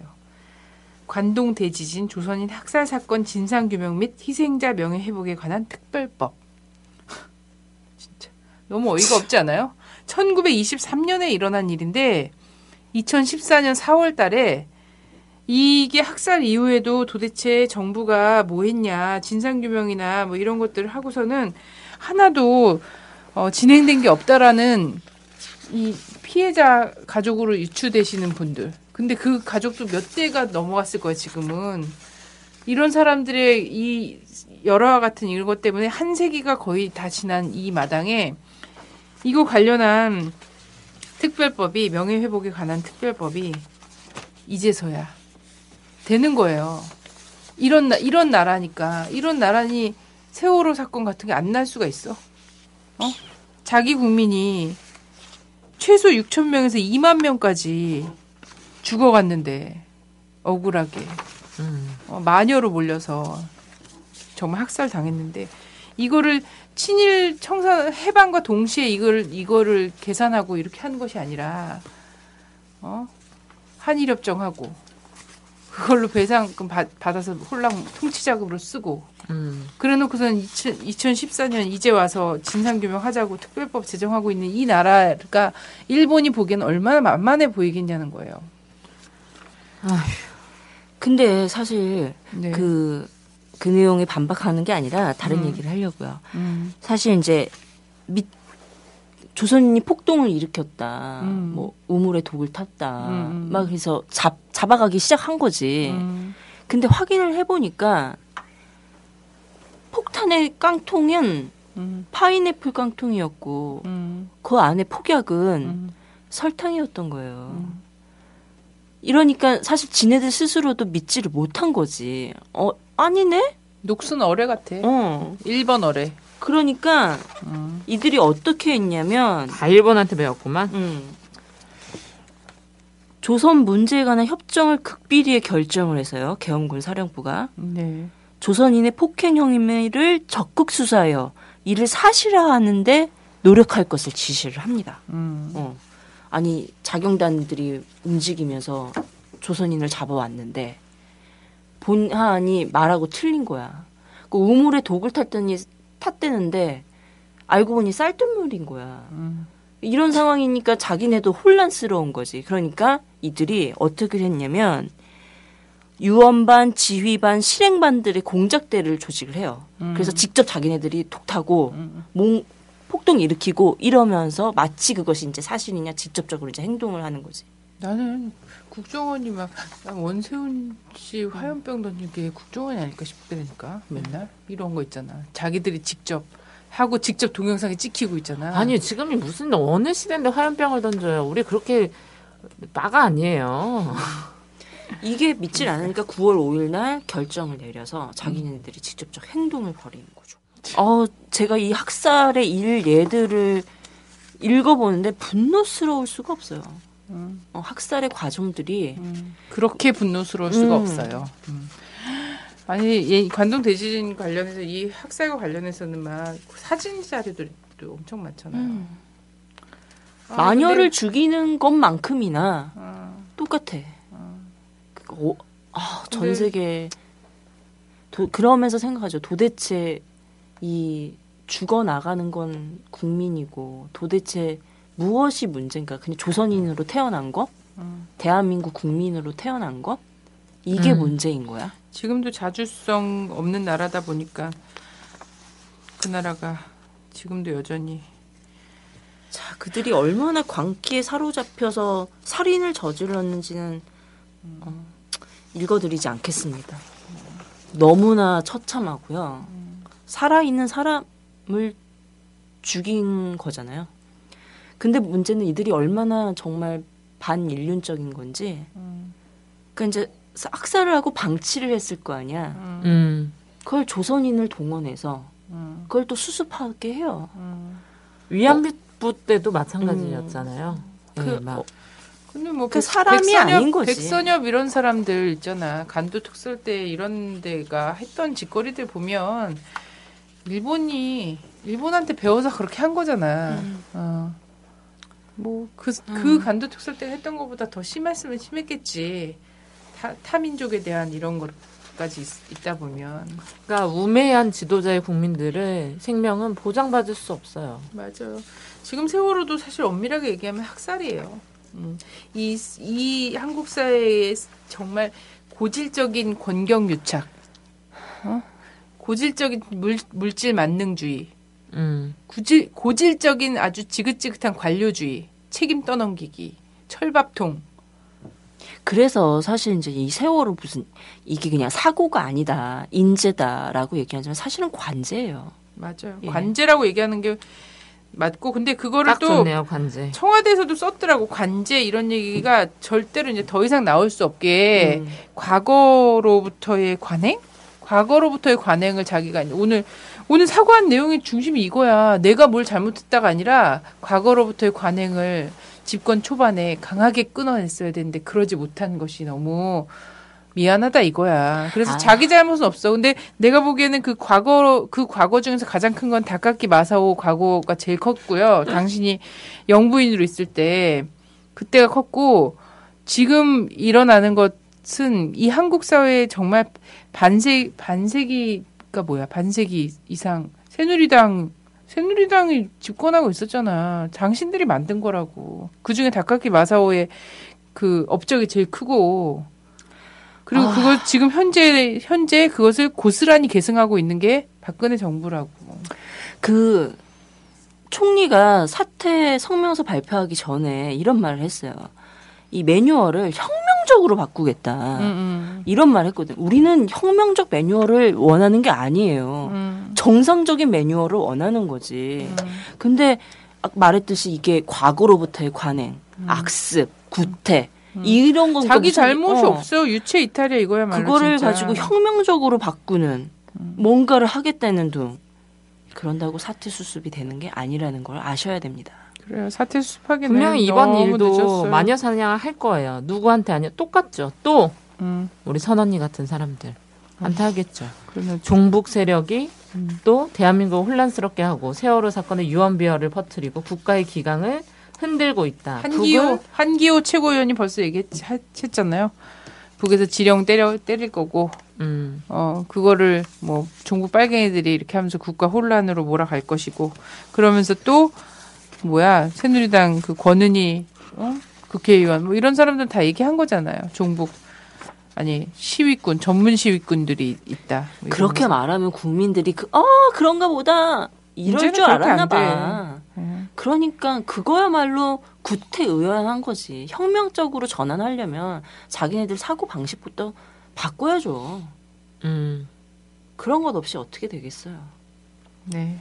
관동 대지진 조선인 학살 사건 진상 규명 및 희생자 명예 회복에 관한 특별법. 진짜 너무 어이가 없지 않아요? 1923년에 일어난 일인데 2014년 4월 달에 이게 학살 이후에도 도대체 정부가 뭐 했냐, 진상규명이나 뭐 이런 것들을 하고서는 하나도 어, 진행된 게 없다라는 이 피해자 가족으로 유추되시는 분들. 근데 그 가족도 몇 대가 넘어갔을 거예요, 지금은. 이런 사람들의 이 여러와 같은 이것 때문에 한 세기가 거의 다 지난 이 마당에 이거 관련한 특별법이 명예회복에 관한 특별법이 이제서야 되는 거예요. 이런 나, 이런 나라니까 이런 나라니 세월호 사건 같은 게 안 날 수가 있어. 어? 자기 국민이 최소 6천 명에서 2만 명까지 죽어갔는데 억울하게 어, 마녀로 몰려서 정말 학살 당했는데 이거를 친일 청산 해방과 동시에 이걸 이거를 계산하고 이렇게 하는 것이 아니라 어 한일 협정하고 그걸로 배상금 받, 받아서 홀랑 통치자금으로 쓰고 음. 그래놓고선 2000, 2014년 이제 와서 진상규명 하자고 특별법 제정하고 있는 이 나라가 일본이 보기엔 얼마나 만만해 보이겠냐는 거예요. 근데 사실 네. 그, 그 내용에 반박하는 게 아니라 다른 음. 얘기를 하려고요. 음, 사실 이제 밑 조선인이 폭동을 일으켰다. 음. 뭐 우물에 독을 탔다. 음. 막 그래서 잡 잡아가기 시작한 거지. 음, 근데 확인을 해보니까 폭탄의 깡통은 음, 파인애플 깡통이었고 음, 그 안에 폭약은 음, 설탕이었던 거예요. 음. 이러니까 사실 지네들 스스로도 믿지를 못한 거지. 어 아니네? 녹슨 어뢰 같아. 어. 1번 어뢰. 그러니까 음. 이들이 어떻게 했냐면 다 일본한테 배웠구만. 음. 조선 문제에 관한 협정을 극비리에 결정을 해서요. 계엄군 사령부가 네. 조선인의 폭행 혐의를 적극 수사하여 이를 사실화하는데 노력할 것을 지시를 합니다. 음. 어. 아니 자경단들이 움직이면서 조선인을 잡아왔는데 본하안이 말하고 틀린 거야. 그 우물에 독을 탔더니 탔대는데 알고 보니 쌀뜨물인 거야. 음. 이런 상황이니까 자기네도 혼란스러운 거지. 그러니까 이들이 어떻게 했냐면 유언반, 지휘반, 실행반들의 공작대를 조직을 해요. 음. 그래서 직접 자기네들이 독 타고 음. 몽 폭동 일으키고 이러면서 마치 그것이 이제 사실이냐 직접적으로 이제 행동을 하는 거지. 나는 국정원이 막난 원세훈 씨 화염병 던진 게 국정원이 아닐까 싶다니까 맨날 이런 거 있잖아. 자기들이 직접 하고 직접 동영상에 찍히고 있잖아. 아니 지금이 무슨 어느 시대인데 화염병을 던져요. 우리 그렇게 마가 아니에요. 이게 믿질 않으니까 9월 5일 날 결정을 내려서 자기네들이 직접적 행동을 벌이는 거죠. 어, 제가 이 학살의 일 예들을 읽어보는데 분노스러울 수가 없어요. 음. 어, 학살의 과정들이 음. 그렇게 분노스러울 수가 음. 없어요. 음. 아니 이 관동 대지진 관련해서 이 학살과 관련해서는 막 사진 자료들도 엄청 많잖아요. 음, 아, 마녀를 근데- 죽이는 것만큼이나 아, 똑같아. 그, 어, 아, 전 근데- 세계 도, 그러면서 생각하죠. 도대체 이 죽어 나가는 건 국민이고 도대체 무엇이 문제인가? 그냥 조선인으로 태어난 것, 음. 대한민국 국민으로 태어난 것 이게 음. 문제인 거야. 지금도 자주성 없는 나라다 보니까 그 나라가 지금도 여전히 자, 그들이 얼마나 광기에 사로잡혀서 살인을 저질렀는지는 어, 읽어드리지 않겠습니다. 너무나 처참하고요. 살아있는 사람을 죽인 거잖아요. 근데 문제는 이들이 얼마나 정말 반인륜적인 건지. 그러니까 이제 학살을 하고 방치를 했을 거 아니야. 음. 그걸 조선인을 동원해서 음, 그걸 또 수습하게 해요. 음. 위안부 때도 마찬가지였잖아요. 그, 네, 막 어, 근데 뭐그 백- 사람이 백선엽, 아닌 거지. 백선엽 이런 사람들 있잖아. 간도 특설 때 이런 데가 했던 짓거리들 보면 일본이 일본한테 배워서 그렇게 한 거잖아. 음. 어. 뭐그 그 간도 특설 때 했던 것보다 더 심했으면 심했겠지. 타, 타민족에 대한 이런 것까지 있, 다 보면 그러니까 우매한 지도자의 국민들의 생명은 보장받을 수 없어요. 맞아요. 지금 세월호도 사실 엄밀하게 얘기하면 학살이에요. 음. 이, 이 한국 사회의 정말 고질적인 권경 유착, 어? 고질적인 물, 물질 만능주의, 음. 고질, 고질적인 아주 지긋지긋한 관료주의, 책임 떠넘기기, 철밥통. 그래서 사실 이제 이 세월호 무슨 이게 그냥 사고가 아니다 인재다라고 얘기하지만 사실은 관제예요. 맞아요. 예. 관제라고 얘기하는 게 맞고 근데 그거를 딱또 좋네요, 관제. 청와대에서도 썼더라고 관제 이런 얘기가 절대로 이제 더 이상 나올 수 없게 음. 과거로부터의 관행, 과거로부터의 관행을 자기가 오늘 오늘 사과한 내용의 중심이 이거야. 내가 뭘 잘못했다가 아니라 과거로부터의 관행을 집권 초반에 강하게 끊어냈어야 되는데 그러지 못한 것이 너무 미안하다 이거야. 그래서 아. 자기 잘못은 없어. 근데 내가 보기에는 그 과거 그 과거 중에서 가장 큰건 닭깎기 마사오 과거가 제일 컸고요. 당신이 영부인으로 있을 때 그때가 컸고 지금 일어나는 것은 이 한국 사회에 정말 반세 반세기 가 뭐야? 반세기 이상 새누리당 새누리당이 집권하고 있었잖아. 당신들이 만든 거라고. 그 중에 닭깎기 마사오의 그 업적이 제일 크고 그리고 아. 그걸 지금 현재 현재 그것을 고스란히 계승하고 있는 게 박근혜 정부라고. 그 총리가 사퇴 성명서 발표하기 전에 이런 말을 했어요. 이 매뉴얼을 혁명적으로 바꾸겠다. 음, 음. 이런 말을 했거든. 우리는 혁명적 매뉴얼을 원하는 게 아니에요. 음. 정상적인 매뉴얼을 원하는 거지. 근데 아까 말했듯이 이게 과거로부터의 관행, 악습, 구태 이런 건 음. 자기 잘못이 어, 없어. 유체 이탈이야 이거야 말로. 그거를 진짜. 가지고 혁명적으로 바꾸는 음. 뭔가를 하겠다는 둥 그런다고 사퇴 수습이 되는 게 아니라는 걸 아셔야 됩니다. 그래요. 사퇴 수습하기는 분명히 이번 일도 늦었어요. 마녀 사냥을 할 거예요. 누구한테 아니야? 똑같죠. 또 음, 우리 선언니 같은 사람들 한테 하겠죠. 그러면 종북 세력이 음. 또 대한민국을 혼란스럽게 하고 세월호 사건의 유언비어를 퍼뜨리고 국가의 기강을 흔들고 있다. 한기호 한기호 최고위원이 벌써 얘기했잖아요. 북에서 지령 때려 때릴 거고 음, 어 그거를 뭐 종북 빨갱이들이 이렇게 하면서 국가 혼란으로 몰아갈 것이고 그러면서 또 뭐야 새누리당 그 권은희 어? 국회의원 뭐 이런 사람들 다 얘기한 거잖아요. 종북 아니 시위꾼 전문 시위꾼들이 있다. 뭐 그렇게 거. 말하면 국민들이 그, 어, 그런가 보다. 이럴 줄 알았나. 봐. 음. 그러니까 그거야말로 구태의연한 거지. 혁명적으로 전환하려면 자기네들 사고 방식부터 바꿔야죠. 음. 그런 것 없이 어떻게 되겠어요. 네.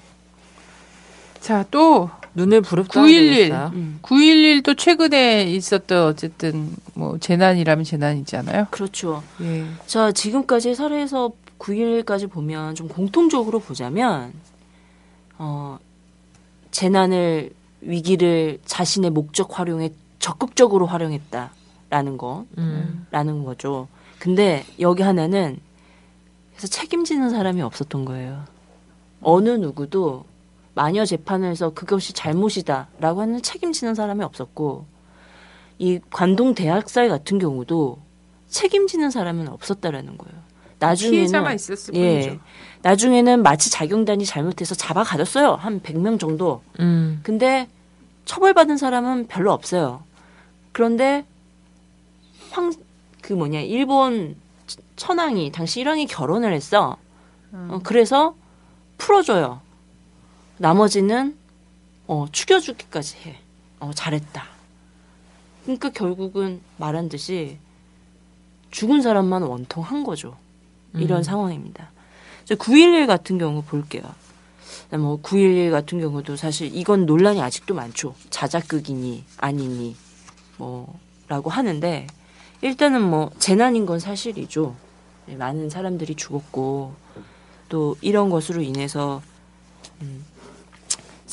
자, 또 눈을 부릅뜨 911. 요 음. 9.11도 최근에 있었던 어쨌든 뭐 재난이라면 재난이잖아요. 그렇죠. 예. 자, 지금까지 사례에서 9일까지 보면 좀 공통적으로 보자면, 어, 재난을, 위기를 자신의 목적 활용에 적극적으로 활용했다라는 거, 음. 라는 거죠. 근데 여기 하나는, 그래서 책임지는 사람이 없었던 거예요. 어느 누구도 마녀 재판에서 그것이 잘못이다라고 하는 책임지는 사람이 없었고, 이 관동 대학살 같은 경우도 책임지는 사람은 없었다라는 거예요. 나중에는 예. 뿐이죠. 나중에는 마치 자경단이 잘못해서 잡아 가졌어요. 한 100명 정도. 음. 근데 처벌받은 사람은 별로 없어요. 그런데 황, 그 뭐냐, 일본 천황이, 당시 일왕이 결혼을 했어. 어, 그래서 풀어줘요. 나머지는, 어, 죽여주기까지 해. 어, 잘했다. 그러니까 결국은 말한 듯이 죽은 사람만 원통한 거죠. 이런 음. 상황입니다. 9.11 같은 경우 볼게요. 뭐, 9.11 같은 경우도 사실 이건 논란이 아직도 많죠. 자작극이니, 아니니, 뭐, 라고 하는데, 일단은 뭐, 재난인 건 사실이죠. 네, 많은 사람들이 죽었고, 또 이런 것으로 인해서, 음,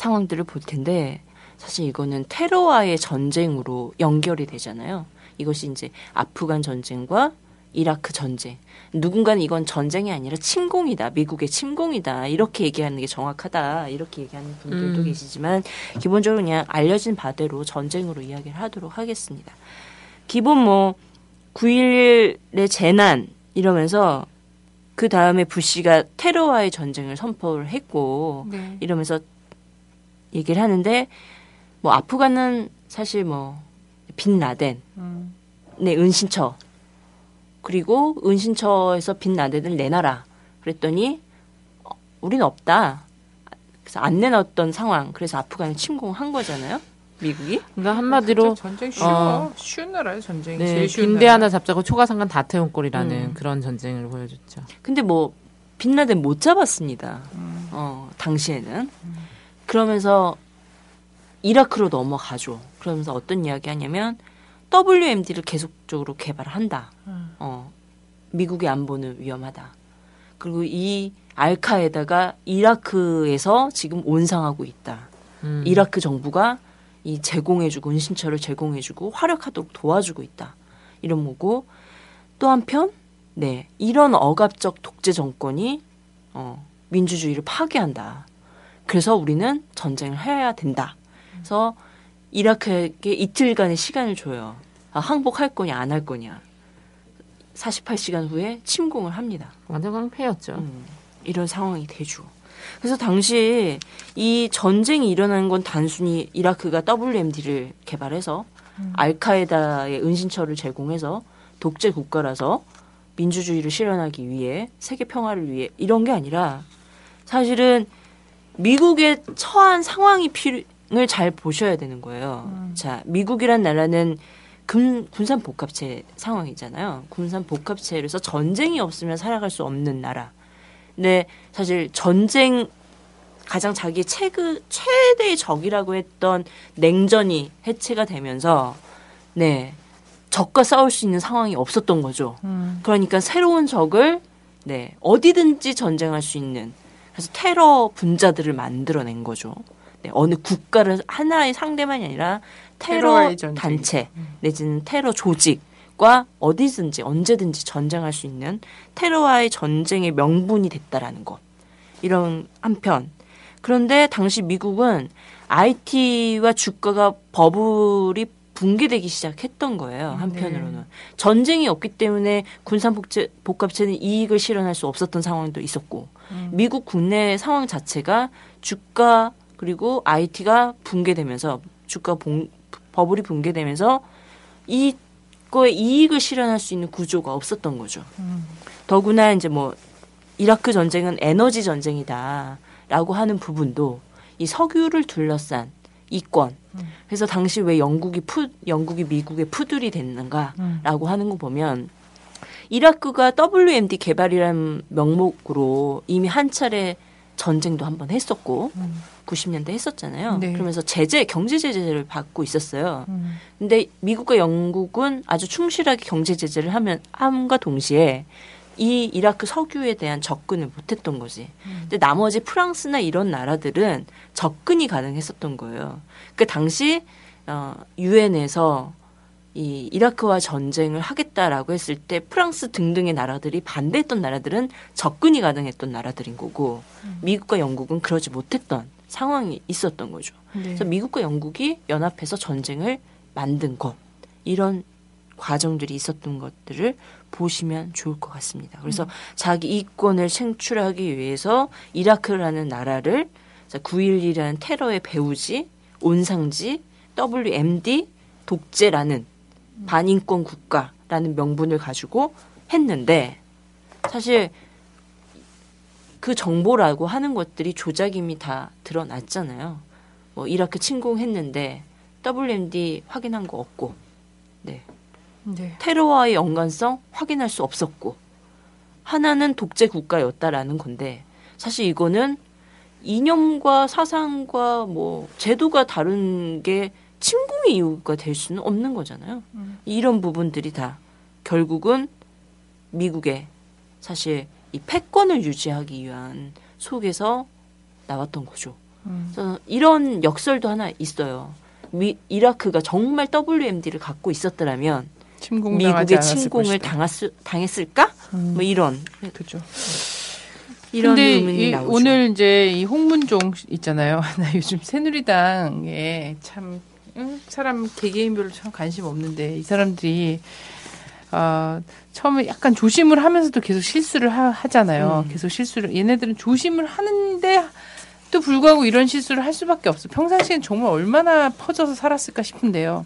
상황들을 볼 텐데, 사실 이거는 테러와의 전쟁으로 연결이 되잖아요. 이것이 이제 아프간 전쟁과 이라크 전쟁. 누군가는 이건 전쟁이 아니라 침공이다. 미국의 침공이다. 이렇게 얘기하는 게 정확하다. 이렇게 얘기하는 분들도 음. 계시지만 기본적으로 그냥 알려진 바대로 전쟁으로 이야기를 하도록 하겠습니다. 기본 뭐 9.11의 재난 이러면서 그 다음에 부시가 테러와의 전쟁을 선포를 했고 네. 이러면서 얘기를 하는데 뭐 아프간은 사실 뭐 빈 라덴 음. 네, 은신처. 그리고 은신처에서 빈 라덴을 내놔라. 그랬더니 어, 우린 없다. 그래서 안 내놨던 상황. 그래서 아프간을 침공한 거잖아요. 미국이? 그러니까 한마디로 전쟁 쉬워. 어. 쉬운 나라예요, 전쟁이. 네, 제일 쉬운 빈대 나라. 하나 잡자고 초가상간 다 태운 꼴이라는 음. 그런 전쟁을 보여줬죠. 근데 뭐 빛나덴 못 잡았습니다. 어, 당시에는. 그러면서 이라크로 넘어가죠. 그러면서 어떤 이야기 하냐면 WMD를 계속적으로 개발한다. 어, 미국의 안보는 위험하다. 그리고 이 알카에다가 이라크에서 지금 온상하고 있다. 음. 이라크 정부가 이 제공해주고 은신처를 제공해주고 활약하도록 도와주고 있다. 이런 거고 또 한편 네 이런 억압적 독재 정권이 어, 민주주의를 파괴한다. 그래서 우리는 전쟁을 해야 된다. 그래서 이라크에게 이틀간의 시간을 줘요. 아, 항복할 거냐 안 할 거냐. 48시간 후에 침공을 합니다. 완전 깡패였죠. 음, 이런 상황이 되죠. 그래서 당시 이 전쟁이 일어난 건 단순히 이라크가 WMD를 개발해서 알카에다의 은신처를 제공해서 독재 국가라서 민주주의를 실현하기 위해 세계 평화를 위해 이런 게 아니라 사실은 미국에 처한 상황이 필을 잘 보셔야 되는 거예요. 자, 미국이란 나라는 군, 군산 복합체 상황이잖아요. 군산 복합체로서 전쟁이 없으면 살아갈 수 없는 나라. 근데 사실 전쟁 가장 자기 최그 최대의 적이라고 했던 냉전이 해체가 되면서 네 적과 싸울 수 있는 상황이 없었던 거죠. 그러니까 새로운 적을 네 어디든지 전쟁할 수 있는 그래서 테러 분자들을 만들어낸 거죠. 네, 어느 국가를 하나의 상대만이 아니라 테러. 단체 내지는 테러 조직과 어디든지 언제든지 전쟁할 수 있는 테러와의 전쟁의 명분이 됐다라는 것. 이런 한편. 그런데 당시 미국은 IT와 주가가 버블이 붕괴되기 시작했던 거예요. 한편으로는 전쟁이 없기 때문에 군산 복제, 복합체는 이익을 실현할 수 없었던 상황도 있었고 미국 국내 상황 자체가 주가 그리고 IT가 붕괴되면서 주가 봉, 버블이 붕괴되면서 이거의 이익을 실현할 수 있는 구조가 없었던 거죠. 더구나 이제 뭐 이라크 전쟁은 에너지 전쟁이다라고 하는 부분도 이 석유를 둘러싼 이권. 그래서 당시 왜 영국이 푸 영국이 미국의 푸들이 됐는가라고 하는 거 보면 이라크가 WMD 개발이라는 명목으로 이미 한 차례 전쟁도 한 번 했었고 90년대 했었잖아요. 네. 그러면서 제재 경제 제재를 받고 있었어요. 근데 미국과 영국은 아주 충실하게 경제 제재를 하면 함과 동시에 이 이라크 석유에 대한 접근을 못했던 거지. 근데 나머지 프랑스나 이런 나라들은 접근이 가능했었던 거예요. 그 당시 어 유엔에서 이 이라크와 전쟁을 하겠다라고 했을 때 프랑스 등등의 나라들이 반대했던 나라들은 접근이 가능했던 나라들인 거고 미국과 영국은 그러지 못했던 상황이 있었던 거죠. 네. 그래서 미국과 영국이 연합해서 전쟁을 만든 것 이런 과정들이 있었던 것들을 보시면 좋을 것 같습니다. 그래서 자기 이권을 창출하기 위해서 이라크라는 나라를 9.11이라는 테러의 배후지, 온상지, WMD, 독재라는 반인권 국가라는 명분을 가지고 했는데 사실 그 정보라고 하는 것들이 조작임이 다 드러났잖아요. 뭐 이라크 침공했는데 WMD 확인한 거 없고, 네 네. 테러와의 연관성 확인할 수 없었고 하나는 독재 국가였다라는 건데 사실 이거는 이념과 사상과 뭐 제도가 다른 게 침공의 이유가 될 수는 없는 거잖아요. 이런 부분들이 다 결국은 미국의 사실 이 패권을 유지하기 위한 속에서 나왔던 거죠. 그래서 이런 역설도 하나 있어요. 미, 이라크가 정말 WMD를 갖고 있었더라면 미국의 침공을. 당했을, 당했을까? 뭐 이런 그죠. 이런 근데 이, 나오죠. 오늘 이제 이 홍문종 있잖아요. 나 요즘 새누리당에 참 음, 사람 개개인별로 참 관심 없는데 이 사람들이 아 처음에 약간 조심을 하면서도 계속 실수를 하, 잖아요 음. 계속 실수를 얘네들은 조심을 하는데 또 불구하고 이런 실수를 할 수밖에 없어. 평상시엔 정말 얼마나 퍼져서 살았을까 싶은데요.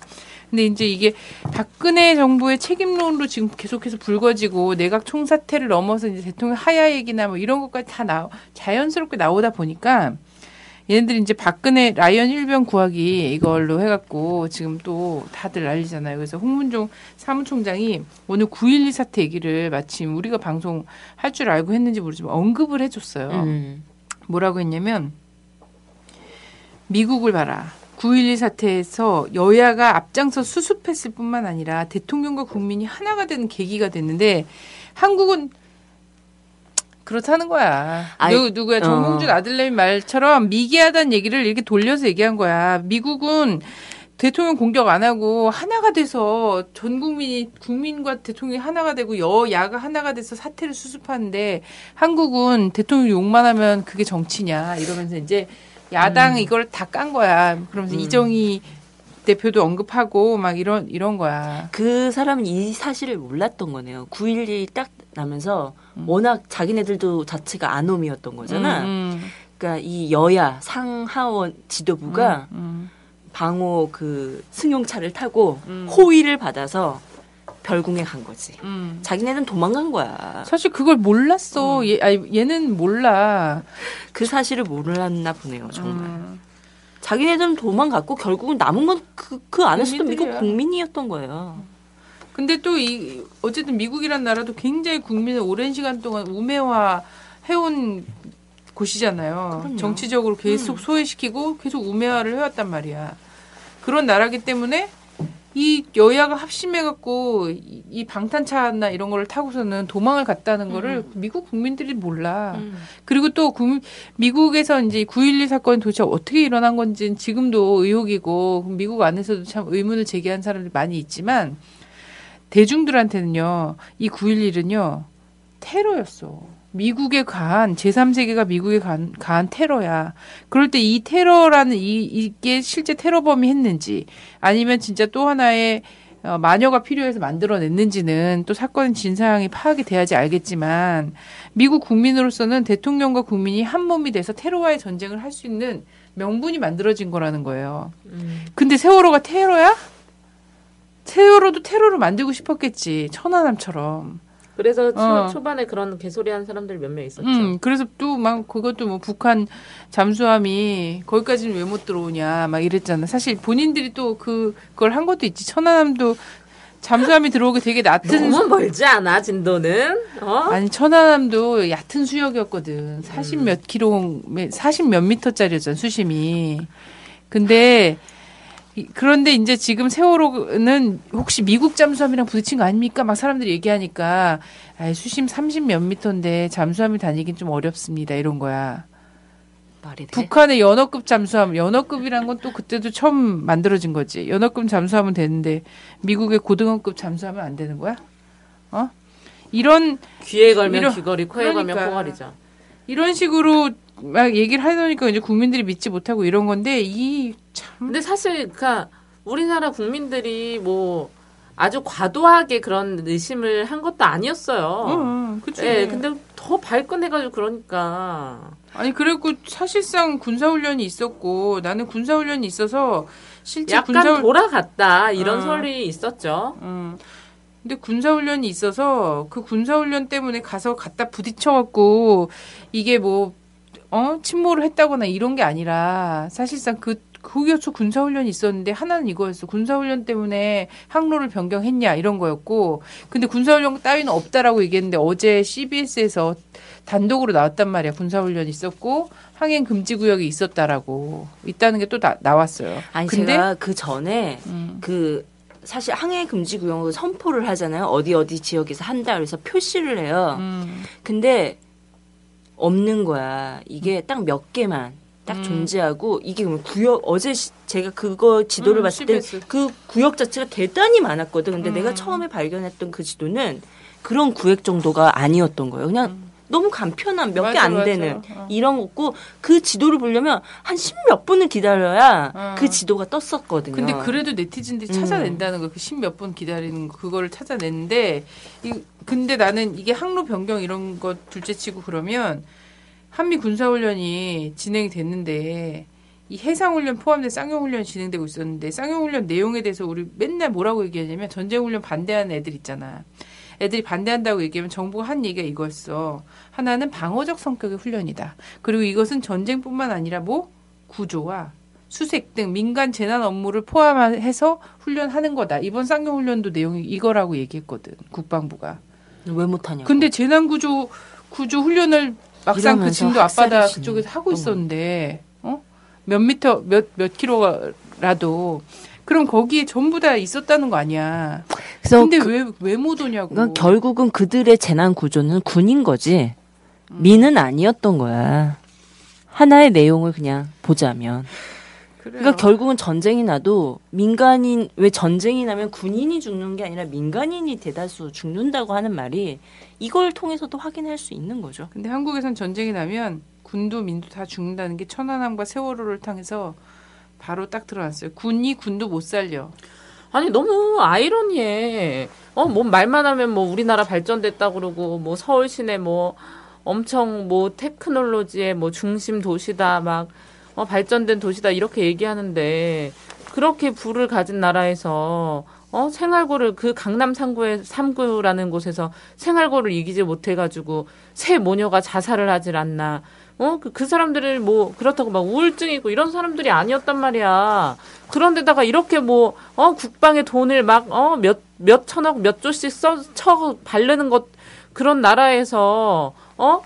근데 이제 이게 박근혜 정부의 책임론으로 지금 계속해서 불거지고 내각 총사퇴를 넘어서 이제 대통령 하야 얘기나 뭐 이런 것까지 다 나, 자연스럽게 나오다 보니까 얘네들이 이제 박근혜 라이언 일병 구하기 이걸로 해갖고 지금 또 다들 난리잖아요. 그래서 홍문종 사무총장이 오늘 9.12 사태 얘기를 마침 우리가 방송 할 줄 알고 했는지 모르지만 언급을 해줬어요. 음. 뭐라고 했냐면 미국을 봐라. 9.12 사태에서 여야가 앞장서 수습했을 뿐만 아니라 대통령과 국민이 하나가 되는 계기가 됐는데 한국은 그렇다는 거야. 아이, 누, 누구야? 정봉준 어. 아들내미 말처럼 미개하다는 얘기를 이렇게 돌려서 얘기한 거야. 미국은 대통령 공격 안 하고 하나가 돼서 전 국민이 국민과 대통령이 하나가 되고 여야가 하나가 돼서 사태를 수습하는데 한국은 대통령 욕만 하면 그게 정치냐 이러면서 이제 야당 음. 이걸 다 깐 거야. 그러면서 이정희 대표도 언급하고 막 이런 이런 거야. 그 사람은 이 사실을 몰랐던 거네요. 9.12딱 나면서 워낙 자기네들도 자체가 아놈이었던 거잖아. 음, 그러니까 이 여야 상하원 지도부가 음, 방호 그 승용차를 타고 음. 호의를 받아서 별궁에 간 거지. 음. 자기네는 도망간 거야. 사실 그걸 몰랐어. 얘, 아니, 얘는 몰라. 그 사실을 몰랐나 보네요, 정말. 음. 자기네들은 도망갔고 결국은 남은 건 그 그 안에서도 미국 국민들이야. 국민이었던 거예요. 근데 또 이 어쨌든 미국이란 나라도 굉장히 국민을 오랜 시간 동안 우매화 해온 곳이잖아요. 그럼요. 정치적으로 계속 소외시키고 계속 우매화를 해왔단 말이야. 그런 나라기 때문에 이 여야가 합심해갖고 이- 이 방탄차나 이런 거를 타고서는 도망을 갔다는 거를 미국 국민들이 몰라. 그리고 또 국- 미국에서 이제 9.12 사건이 도대체 어떻게 일어난 건지는 지금도 의혹이고 미국 안에서도 참 의문을 제기한 사람들이 많이 있지만 대중들한테는요 이 9.11은요 테러였어. 미국에 가한 제3세계가 미국에 가한, 가한 테러야. 그럴 때 이 테러라는 이 이게 실제 테러범이 했는지 아니면 진짜 또 하나의 어, 마녀가 필요해서 만들어냈는지는 또 사건 진상이 파악이 돼야지 알겠지만 미국 국민으로서는 대통령과 국민이 한 몸이 돼서 테러와의 전쟁을 할 수 있는 명분이 만들어진 거라는 거예요. 음. 근데 세월호가 테러야? 세월호도 테러로 만들고 싶었겠지. 천안함처럼. 그래서 초, 어. 초반에 그런 개소리 한 사람들 몇 명 있었죠. 음, 그래서 또 막 그것도 뭐 북한 잠수함이 거기까지는 왜 못 들어오냐 막 이랬잖아. 사실 본인들이 또 그 그걸 한 것도 있지. 천안함도 잠수함이 들어오기 되게 얕은 너무 멀지 않아 진도는? 어? 아니 천안함도 얕은 수역이었거든. 40 몇 킬로, 40 몇 미터짜리였잖아 수심이. 근데 이- 그런데 이제 지금 세월호는 혹시 미국 잠수함이랑 부딪힌 거 아닙니까? 막 사람들이 얘기하니까 아 수심 30몇 미터인데 잠수함이 다니긴 좀 어렵습니다. 이런 거야. 말이 돼. 북한의 연어급 잠수함, 연어급이란 건 또 그때도 처음 만들어진 거지. 연어급 잠수함은 되는데 미국의 고등어급 잠수함은 안 되는 거야? 어? 이런 귀에 걸면 이런- 귀걸이, 코에 걸면 그러니까. 코걸이죠. 이런 식으로 막 얘기를 하려니까 이제 국민들이 믿지 못하고 이런 건데 이 참. 근데 사실 그니까 우리나라 국민들이 뭐 아주 과도하게 그런 의심을 한 것도 아니었어요. 응, 그치. 예, 근데 더 발끈해가지고 그러니까. 아니 그리고 사실상 군사훈련이 있었고 나는 군사훈련이 있어서 실제 약간 군사훈 돌아갔다 이런 어. 설이 있었죠. 음. 근데 군사훈련이 있어서 그 군사훈련 때문에 가서 갖다 부딪혀갖고 이게 뭐, 어? 침몰을 했다거나 이런 게 아니라 사실상 그, 거기서 군사훈련이 있었는데 하나는 이거였어. 군사훈련 때문에 항로를 변경했냐 이런 거였고 근데 군사훈련 따위는 없다라고 얘기했는데 어제 CBS에서 단독으로 나왔단 말이야. 군사훈련이 있었고 항행 금지 구역이 있었다라고 있다는 게 또 나왔어요. 아니 근데 제가 그 전에 음. 그 사실 항해 금지 구역을 선포를 하잖아요. 어디 어디 지역에서 한다 그래서 표시를 해요. 음. 근데 없는 거야. 이게 딱 몇 개만 딱 음. 존재하고 이게 그러면 구역 어제 시- 제가 그거 지도를 음, 봤을 때. 그 구역 자체가 대단히 많았거든. 근데 음. 내가 처음에 발견했던 그 지도는 그런 구역 정도가 아니었던 거예요. 그냥 너무 간편한 몇 개 안. 되는 어. 이런 거고 그 지도를 보려면 한 십 몇 분을 기다려야 어. 그 지도가 떴었거든요. 근데 그래도 네티즌들이 음. 찾아낸다는 거, 그 십 몇 분 기다리는 거, 그거를 찾아냈는데, 이, 근데 나는 이게 항로 변경 이런 거 둘째치고 그러면, 한미 군사훈련이 진행이 됐는데, 이 해상훈련 포함된 쌍용훈련이 진행되고 있었는데, 쌍용훈련 내용에 대해서 우리 맨날 뭐라고 얘기하냐면, 전쟁훈련 반대하는 애들 있잖아. 애들이 반대한다고 얘기하면 정부가 한 얘기가 이거였어. 하나는 방어적 성격의 훈련이다. 그리고 이것은 전쟁뿐만 아니라 뭐, 구조와 수색 등 민간 재난 업무를 포함해서 훈련하는 거다. 이번 쌍용 훈련도 내용이 이거라고 얘기했거든. 국방부가. 왜 못하냐? 근데 재난 구조 구조 훈련을 막상 그 진도 앞바다. 그쪽에서 하고 어. 있었는데 어? 몇 미터 몇몇 킬로라도 그럼 거기에 전부 다 있었다는 거 아니야. 그래서 근데 그- 왜왜 못 오냐고. 그러니까 결국은 그들의 재난 구조는 군인 거지 음. 민은 아니었던 거야. 하나의 내용을 그냥 보자면. 그래요. 그러니까 결국은 전쟁이 나도 민간인 왜 전쟁이 나면 군인이 죽는 게 아니라 민간인이 대다수 죽는다고 하는 말이 이걸 통해서도 확인할 수 있는 거죠. 근데 한국에선 전쟁이 나면 군도 민도 다 죽는다는 게 천안함과 세월호를 통해서 바로 딱 드러났어요. 군이 군도 못 살려. 아니 너무 아이러니해. 어, 뭐 말만 하면 뭐 우리나라 발전됐다 그러고 뭐 서울 시내 뭐 엄청 뭐 테크놀로지의 뭐 중심 도시다 막 어, 발전된 도시다 이렇게 얘기하는데 그렇게 부를 가진 나라에서 어 생활고를 그 강남 3구에 3구라는 곳에서 생활고를 이기지 못해 가지고 새 모녀가 자살을 하질 않나. 어, 그, 그 사람들을 뭐, 그렇다고 막 우울증 있고 이런 사람들이 아니었단 말이야. 그런데다가 이렇게 뭐, 어, 국방에 돈을 막, 어, 몇, 몇 천억, 몇 조씩 써, 쳐, 바르는 것, 그런 나라에서, 어,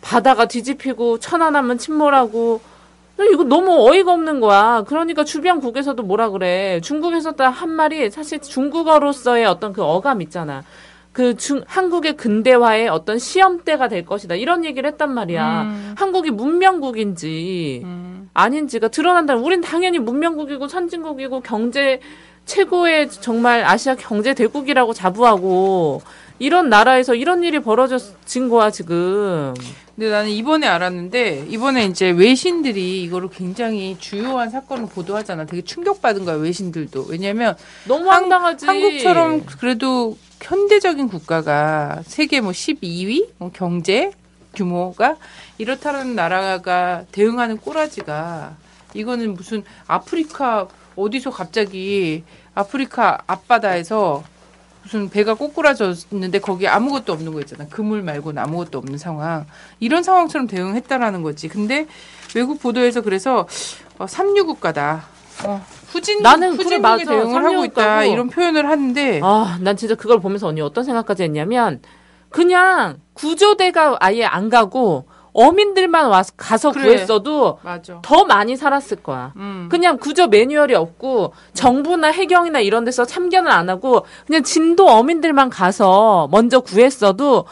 바다가 뒤집히고, 천안하면 침몰하고, 이거 너무 어이가 없는 거야. 그러니까 주변국에서도 뭐라 그래. 중국에서도 한 말이 사실 중국어로서의 어떤 그 어감 있잖아. 그 중, 한국의 근대화의 어떤 시험대가 될 것이다. 이런 얘기를 했단 말이야. 음. 한국이 문명국인지 음. 아닌지가 드러난다. 우린 당연히 문명국이고 선진국이고 경제 최고의 정말 아시아 경제 대국이라고 자부하고 이런 나라에서 이런 일이 벌어진 거야 지금. 근데 나는 이번에 알았는데 이번에 이제 외신들이 이거를 굉장히 주요한 사건을 보도하잖아. 되게 충격받은 거야 외신들도. 왜냐면 너무 한- 황당하지. 한국처럼 그래도 현대적인 국가가 세계 뭐 12위 뭐 경제 규모가 이렇다는 나라가 대응하는 꼬라지가 이거는 무슨 아프리카 어디서 갑자기 아프리카 앞바다에서 무슨 배가 꼬꾸라졌는데 거기 아무것도 없는 거 있잖아. 그물 말고는 아무것도 없는 상황. 이런 상황처럼 대응했다라는 거지. 근데 외국 보도에서 그래서 어, 삼류국가다. 어, 후진 나는 맞아. 대응을 하고 있다. 이런 표현을 하는데 아, 난 진짜 그걸 보면서 언니 어떤 생각까지 했냐면 그냥 구조대가 아예 안 가고 어민들만 와서 가서 그래. 구했어도 맞아. 더 많이 살았을 거야. 음. 그냥 구조 매뉴얼이 없고 정부나 해경이나 이런 데서 참견을 안 하고 그냥 진도 어민들만 가서 먼저 구했어도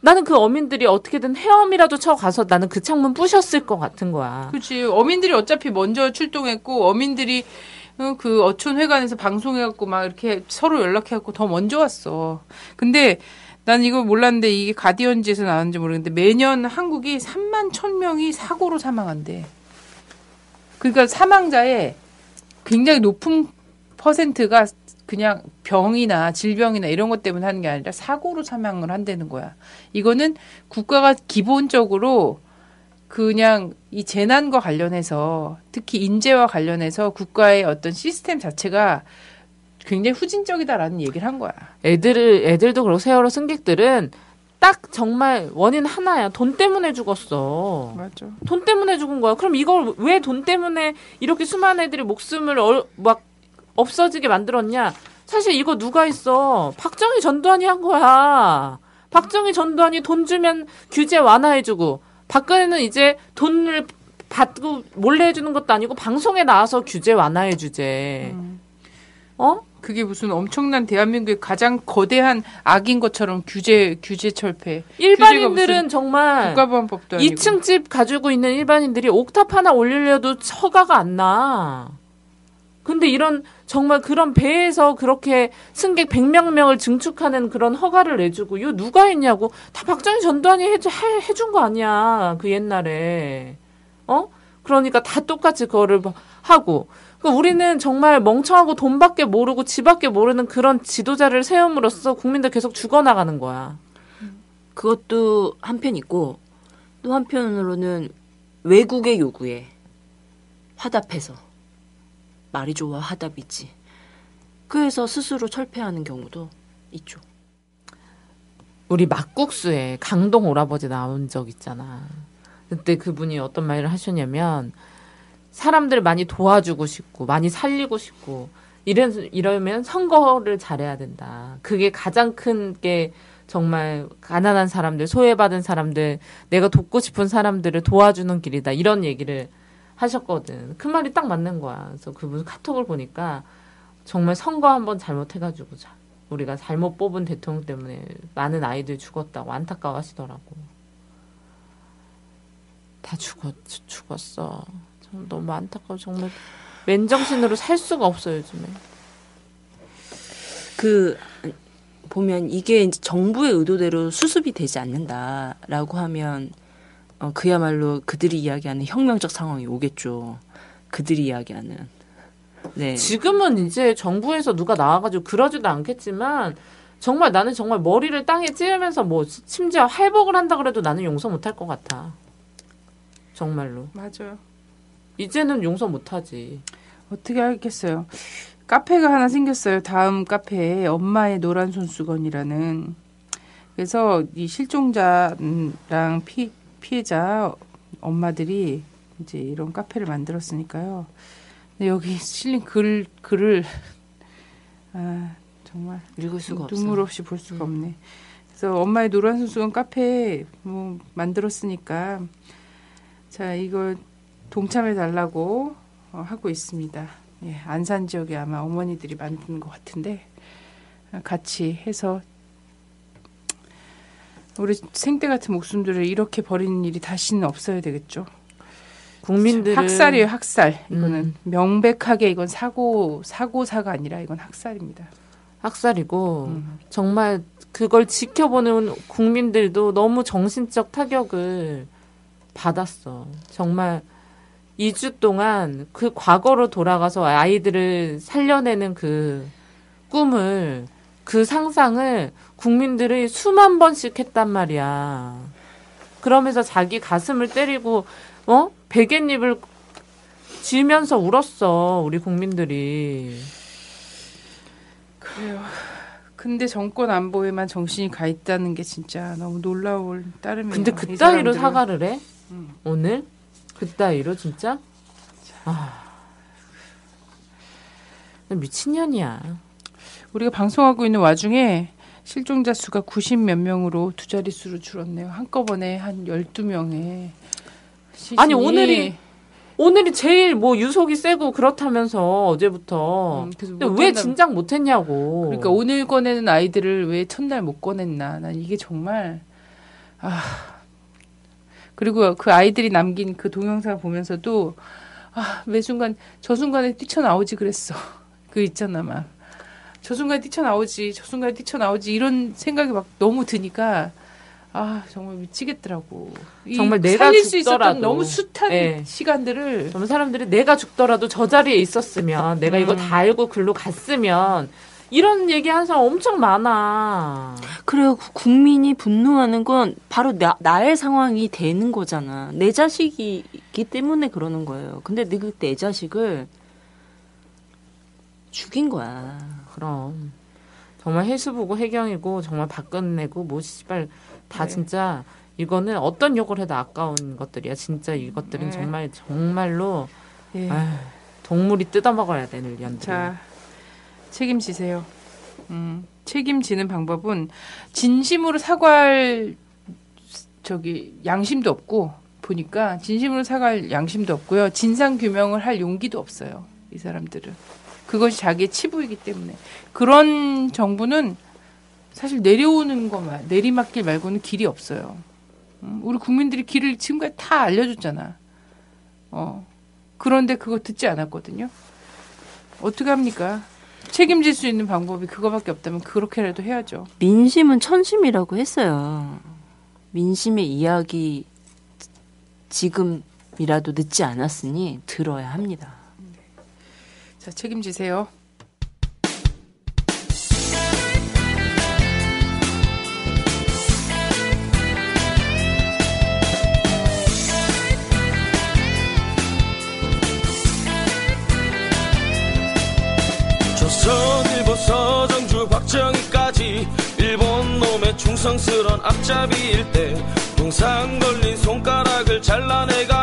나는 그 어민들이 어떻게든 헤엄이라도 쳐 가서 나는 그 창문 부셨을 것 같은 거야. 그렇지. 어민들이 어차피 먼저 출동했고 어민들이 어, 그 어촌 회관에서 방송해갖고 막 이렇게 서로 연락해갖고 더 먼저 왔어. 근데 난 이거 몰랐는데 이게 가디언지에서 나왔는지 모르겠는데 매년 한국이 3만 1000명이 사고로 사망한대. 그러니까 사망자의 굉장히 높은 퍼센트가 그냥 병이나 질병이나 이런 것 때문에 하는 게 아니라 사고로 사망을 한다는 거야. 이거는 국가가 기본적으로 그냥 이 재난과 관련해서 특히 인재와 관련해서 국가의 어떤 시스템 자체가 굉장히 후진적이다라는 얘기를 한 거야. 애들을 애들도 그렇고 세월호 승객들은 딱 정말 원인 하나야. 돈 때문에 죽었어. 맞아. 돈 때문에 죽은 거야. 그럼 이걸 왜 돈 때문에 이렇게 수많은 애들이 목숨을 얼, 막 없어지게 만들었냐? 사실 이거 누가 했어? 박정희 전두환이 한 거야. 박정희 전두환이 돈 주면 규제 완화해주고 박근혜는 이제 돈을 받고 몰래 해주는 것도 아니고 방송에 나와서 규제 완화해 주제. 음. 어? 그게 무슨 엄청난 대한민국의 가장 거대한 악인 것처럼 규제 규제 철폐. 일반인들은 정말 국가보안법도 아니고. 2층 집 가지고 있는 일반인들이 옥탑 하나 올리려도 허가가 안 나. 근데 이런 정말 그런 배에서 그렇게 승객 100명 명을 증축하는 그런 허가를 내주고 이거 누가 했냐고 다 박정희 전두환이 해, 해, 해준 거 아니야 그 옛날에 어 그러니까 다 똑같이 그거를 막 하고 그러니까 우리는 정말 멍청하고 돈밖에 모르고 지밖에 모르는 그런 지도자를 세움으로써 국민들 계속 죽어나가는 거야. 그것도 한편 있고 또 한편으로는 외국의 요구에 화답해서 말이 좋아 화답이지. 그래서 스스로 철폐하는 경우도 있죠. 우리 막국수에 강동 오라버지 나온 적 있잖아. 그때 그분이 어떤 말을 하셨냐면 사람들 많이 도와주고 싶고 많이 살리고 싶고 이런 이러면 선거를 잘해야 된다. 그게 가장 큰 게 정말 가난한 사람들, 소외받은 사람들, 내가 돕고 싶은 사람들을 도와주는 길이다. 이런 얘기를 하셨거든. 그 말이 딱 맞는 거야. 그래서 그분 카톡을 보니까 정말 선거 한번 잘못해가지고 자, 우리가 잘못 뽑은 대통령 때문에 많은 아이들이 죽었다고 안타까워 하시더라고. 다 죽었, 죽었어. 너무 안타까워. 정말 맨정신으로 살 수가 없어요, 요즘에. 그, 보면 이게 이제 정부의 의도대로 수습이 되지 않는다라고 하면 어, 그야말로 그들이 이야기하는 혁명적 상황이 오겠죠. 그들이 이야기하는. 네. 지금은 이제 정부에서 누가 나와가지고 그러지도 않겠지만 정말 나는 정말 머리를 땅에 찌르면서 뭐 심지어 할복을 한다 그래도 나는 용서 못할 것 같아. 정말로. 맞아요. 이제는 용서 못하지. 어떻게 하겠어요. 카페가 하나 생겼어요. 다음 카페에 엄마의 노란 손수건이라는. 그래서 이 실종자랑 피, 피해자 엄마들이 이제 이런 카페를 만들었으니까요. 여기 실린 글, 글을, 아, 정말. 읽을 수가 눈물 없이 볼 수가 음. 없네. 그래서 엄마의 노란 손수건 카페 뭐 만들었으니까 자, 이걸 동참해 달라고 어, 하고 있습니다. 예, 안산 지역에 아마 어머니들이 만든 것 같은데 같이 해서 우리 생때 같은 목숨들을 이렇게 버리는 일이 다시는 없어야 되겠죠. 국민들 학살이에요, 학살. 이거는 음. 명백하게 이건 사고 사고사가 아니라 이건 학살입니다. 학살이고 음. 정말 그걸 지켜보는 국민들도 너무 정신적 타격을 받았어. 정말 2주 동안 그 과거로 돌아가서 아이들을 살려내는 그 꿈을 그 상상을 국민들이 수만 번씩 했단 말이야. 그러면서 자기 가슴을 때리고 어 베갯잎을 지면서 울었어 우리 국민들이. 그래요. 근데 정권 안보에만 정신이 가 있다는 게 진짜 너무 놀라울 따름이에요. 근데 그 따위로 사과를 해? 음. 오늘? 그따위로 진짜? 아. 미친년이야. 우리가 방송하고 있는 와중에 실종자 수가 90 몇 명으로 두 자릿수로 줄었네요. 한꺼번에 한 12명에. 아니, 오늘이, 오늘이 제일 뭐 유속이 세고 그렇다면서 어제부터. 음, 왜 진작 못 했냐고. 그러니까 오늘 꺼내는 아이들을 왜 첫날 못 꺼냈나. 난 이게 정말, 아, 그리고 그 아이들이 남긴 그 동영상 보면서도 아, 매 순간 저 순간에 뛰쳐나오지 그랬어. 그 있잖아 막. 저 순간에 뛰쳐나오지, 저 순간에 뛰쳐나오지 이런 생각이 막 너무 드니까 아 정말 미치겠더라고. 정말 내가 살릴 수 있었던 너무 숱한 네. 시간들을 정말 사람들이 내가 죽더라도 저 자리에 있었으면 내가 이거 음. 다 알고 글로 갔으면 이런 얘기 하는 사람 엄청 많아. 그래요. 국민이 분노하는 건 바로 나, 나의 상황이 되는 거잖아. 내 자식이기 때문에 그러는 거예요. 근데 내, 내 자식을 죽인 거야. 그럼. 정말 해수부고 해경이고 정말 박근내고 뭐 씨발 다 네. 진짜 이거는 어떤 욕을 해도 아까운 것들이야. 진짜 이것들은 네. 정말 정말로 네. 아유, 동물이 뜯어먹어야 되는 년들. 자, 책임지세요. 음, 책임지는 방법은 진심으로 사과할 저기 양심도 없고 보니까 진심으로 사과할 양심도 없고요. 진상 규명을 할 용기도 없어요. 이 사람들은 그것이 자기의 치부이기 때문에 그런 정부는 사실 내려오는 것만 내리막길 말고는 길이 없어요. 음, 우리 국민들이 길을 지금까지 다 알려줬잖아. 어 그런데 그거 듣지 않았거든요. 어떻게 합니까? 책임질 수 있는 방법이 그거밖에 없다면 그렇게라도 해야죠. 민심은 천심이라고 했어요. 민심의 이야기 지금이라도 늦지 않았으니 들어야 합니다. 자, 책임지세요. 충성스런 앞잡이일 때 동상 걸린 손가락을 잘라내가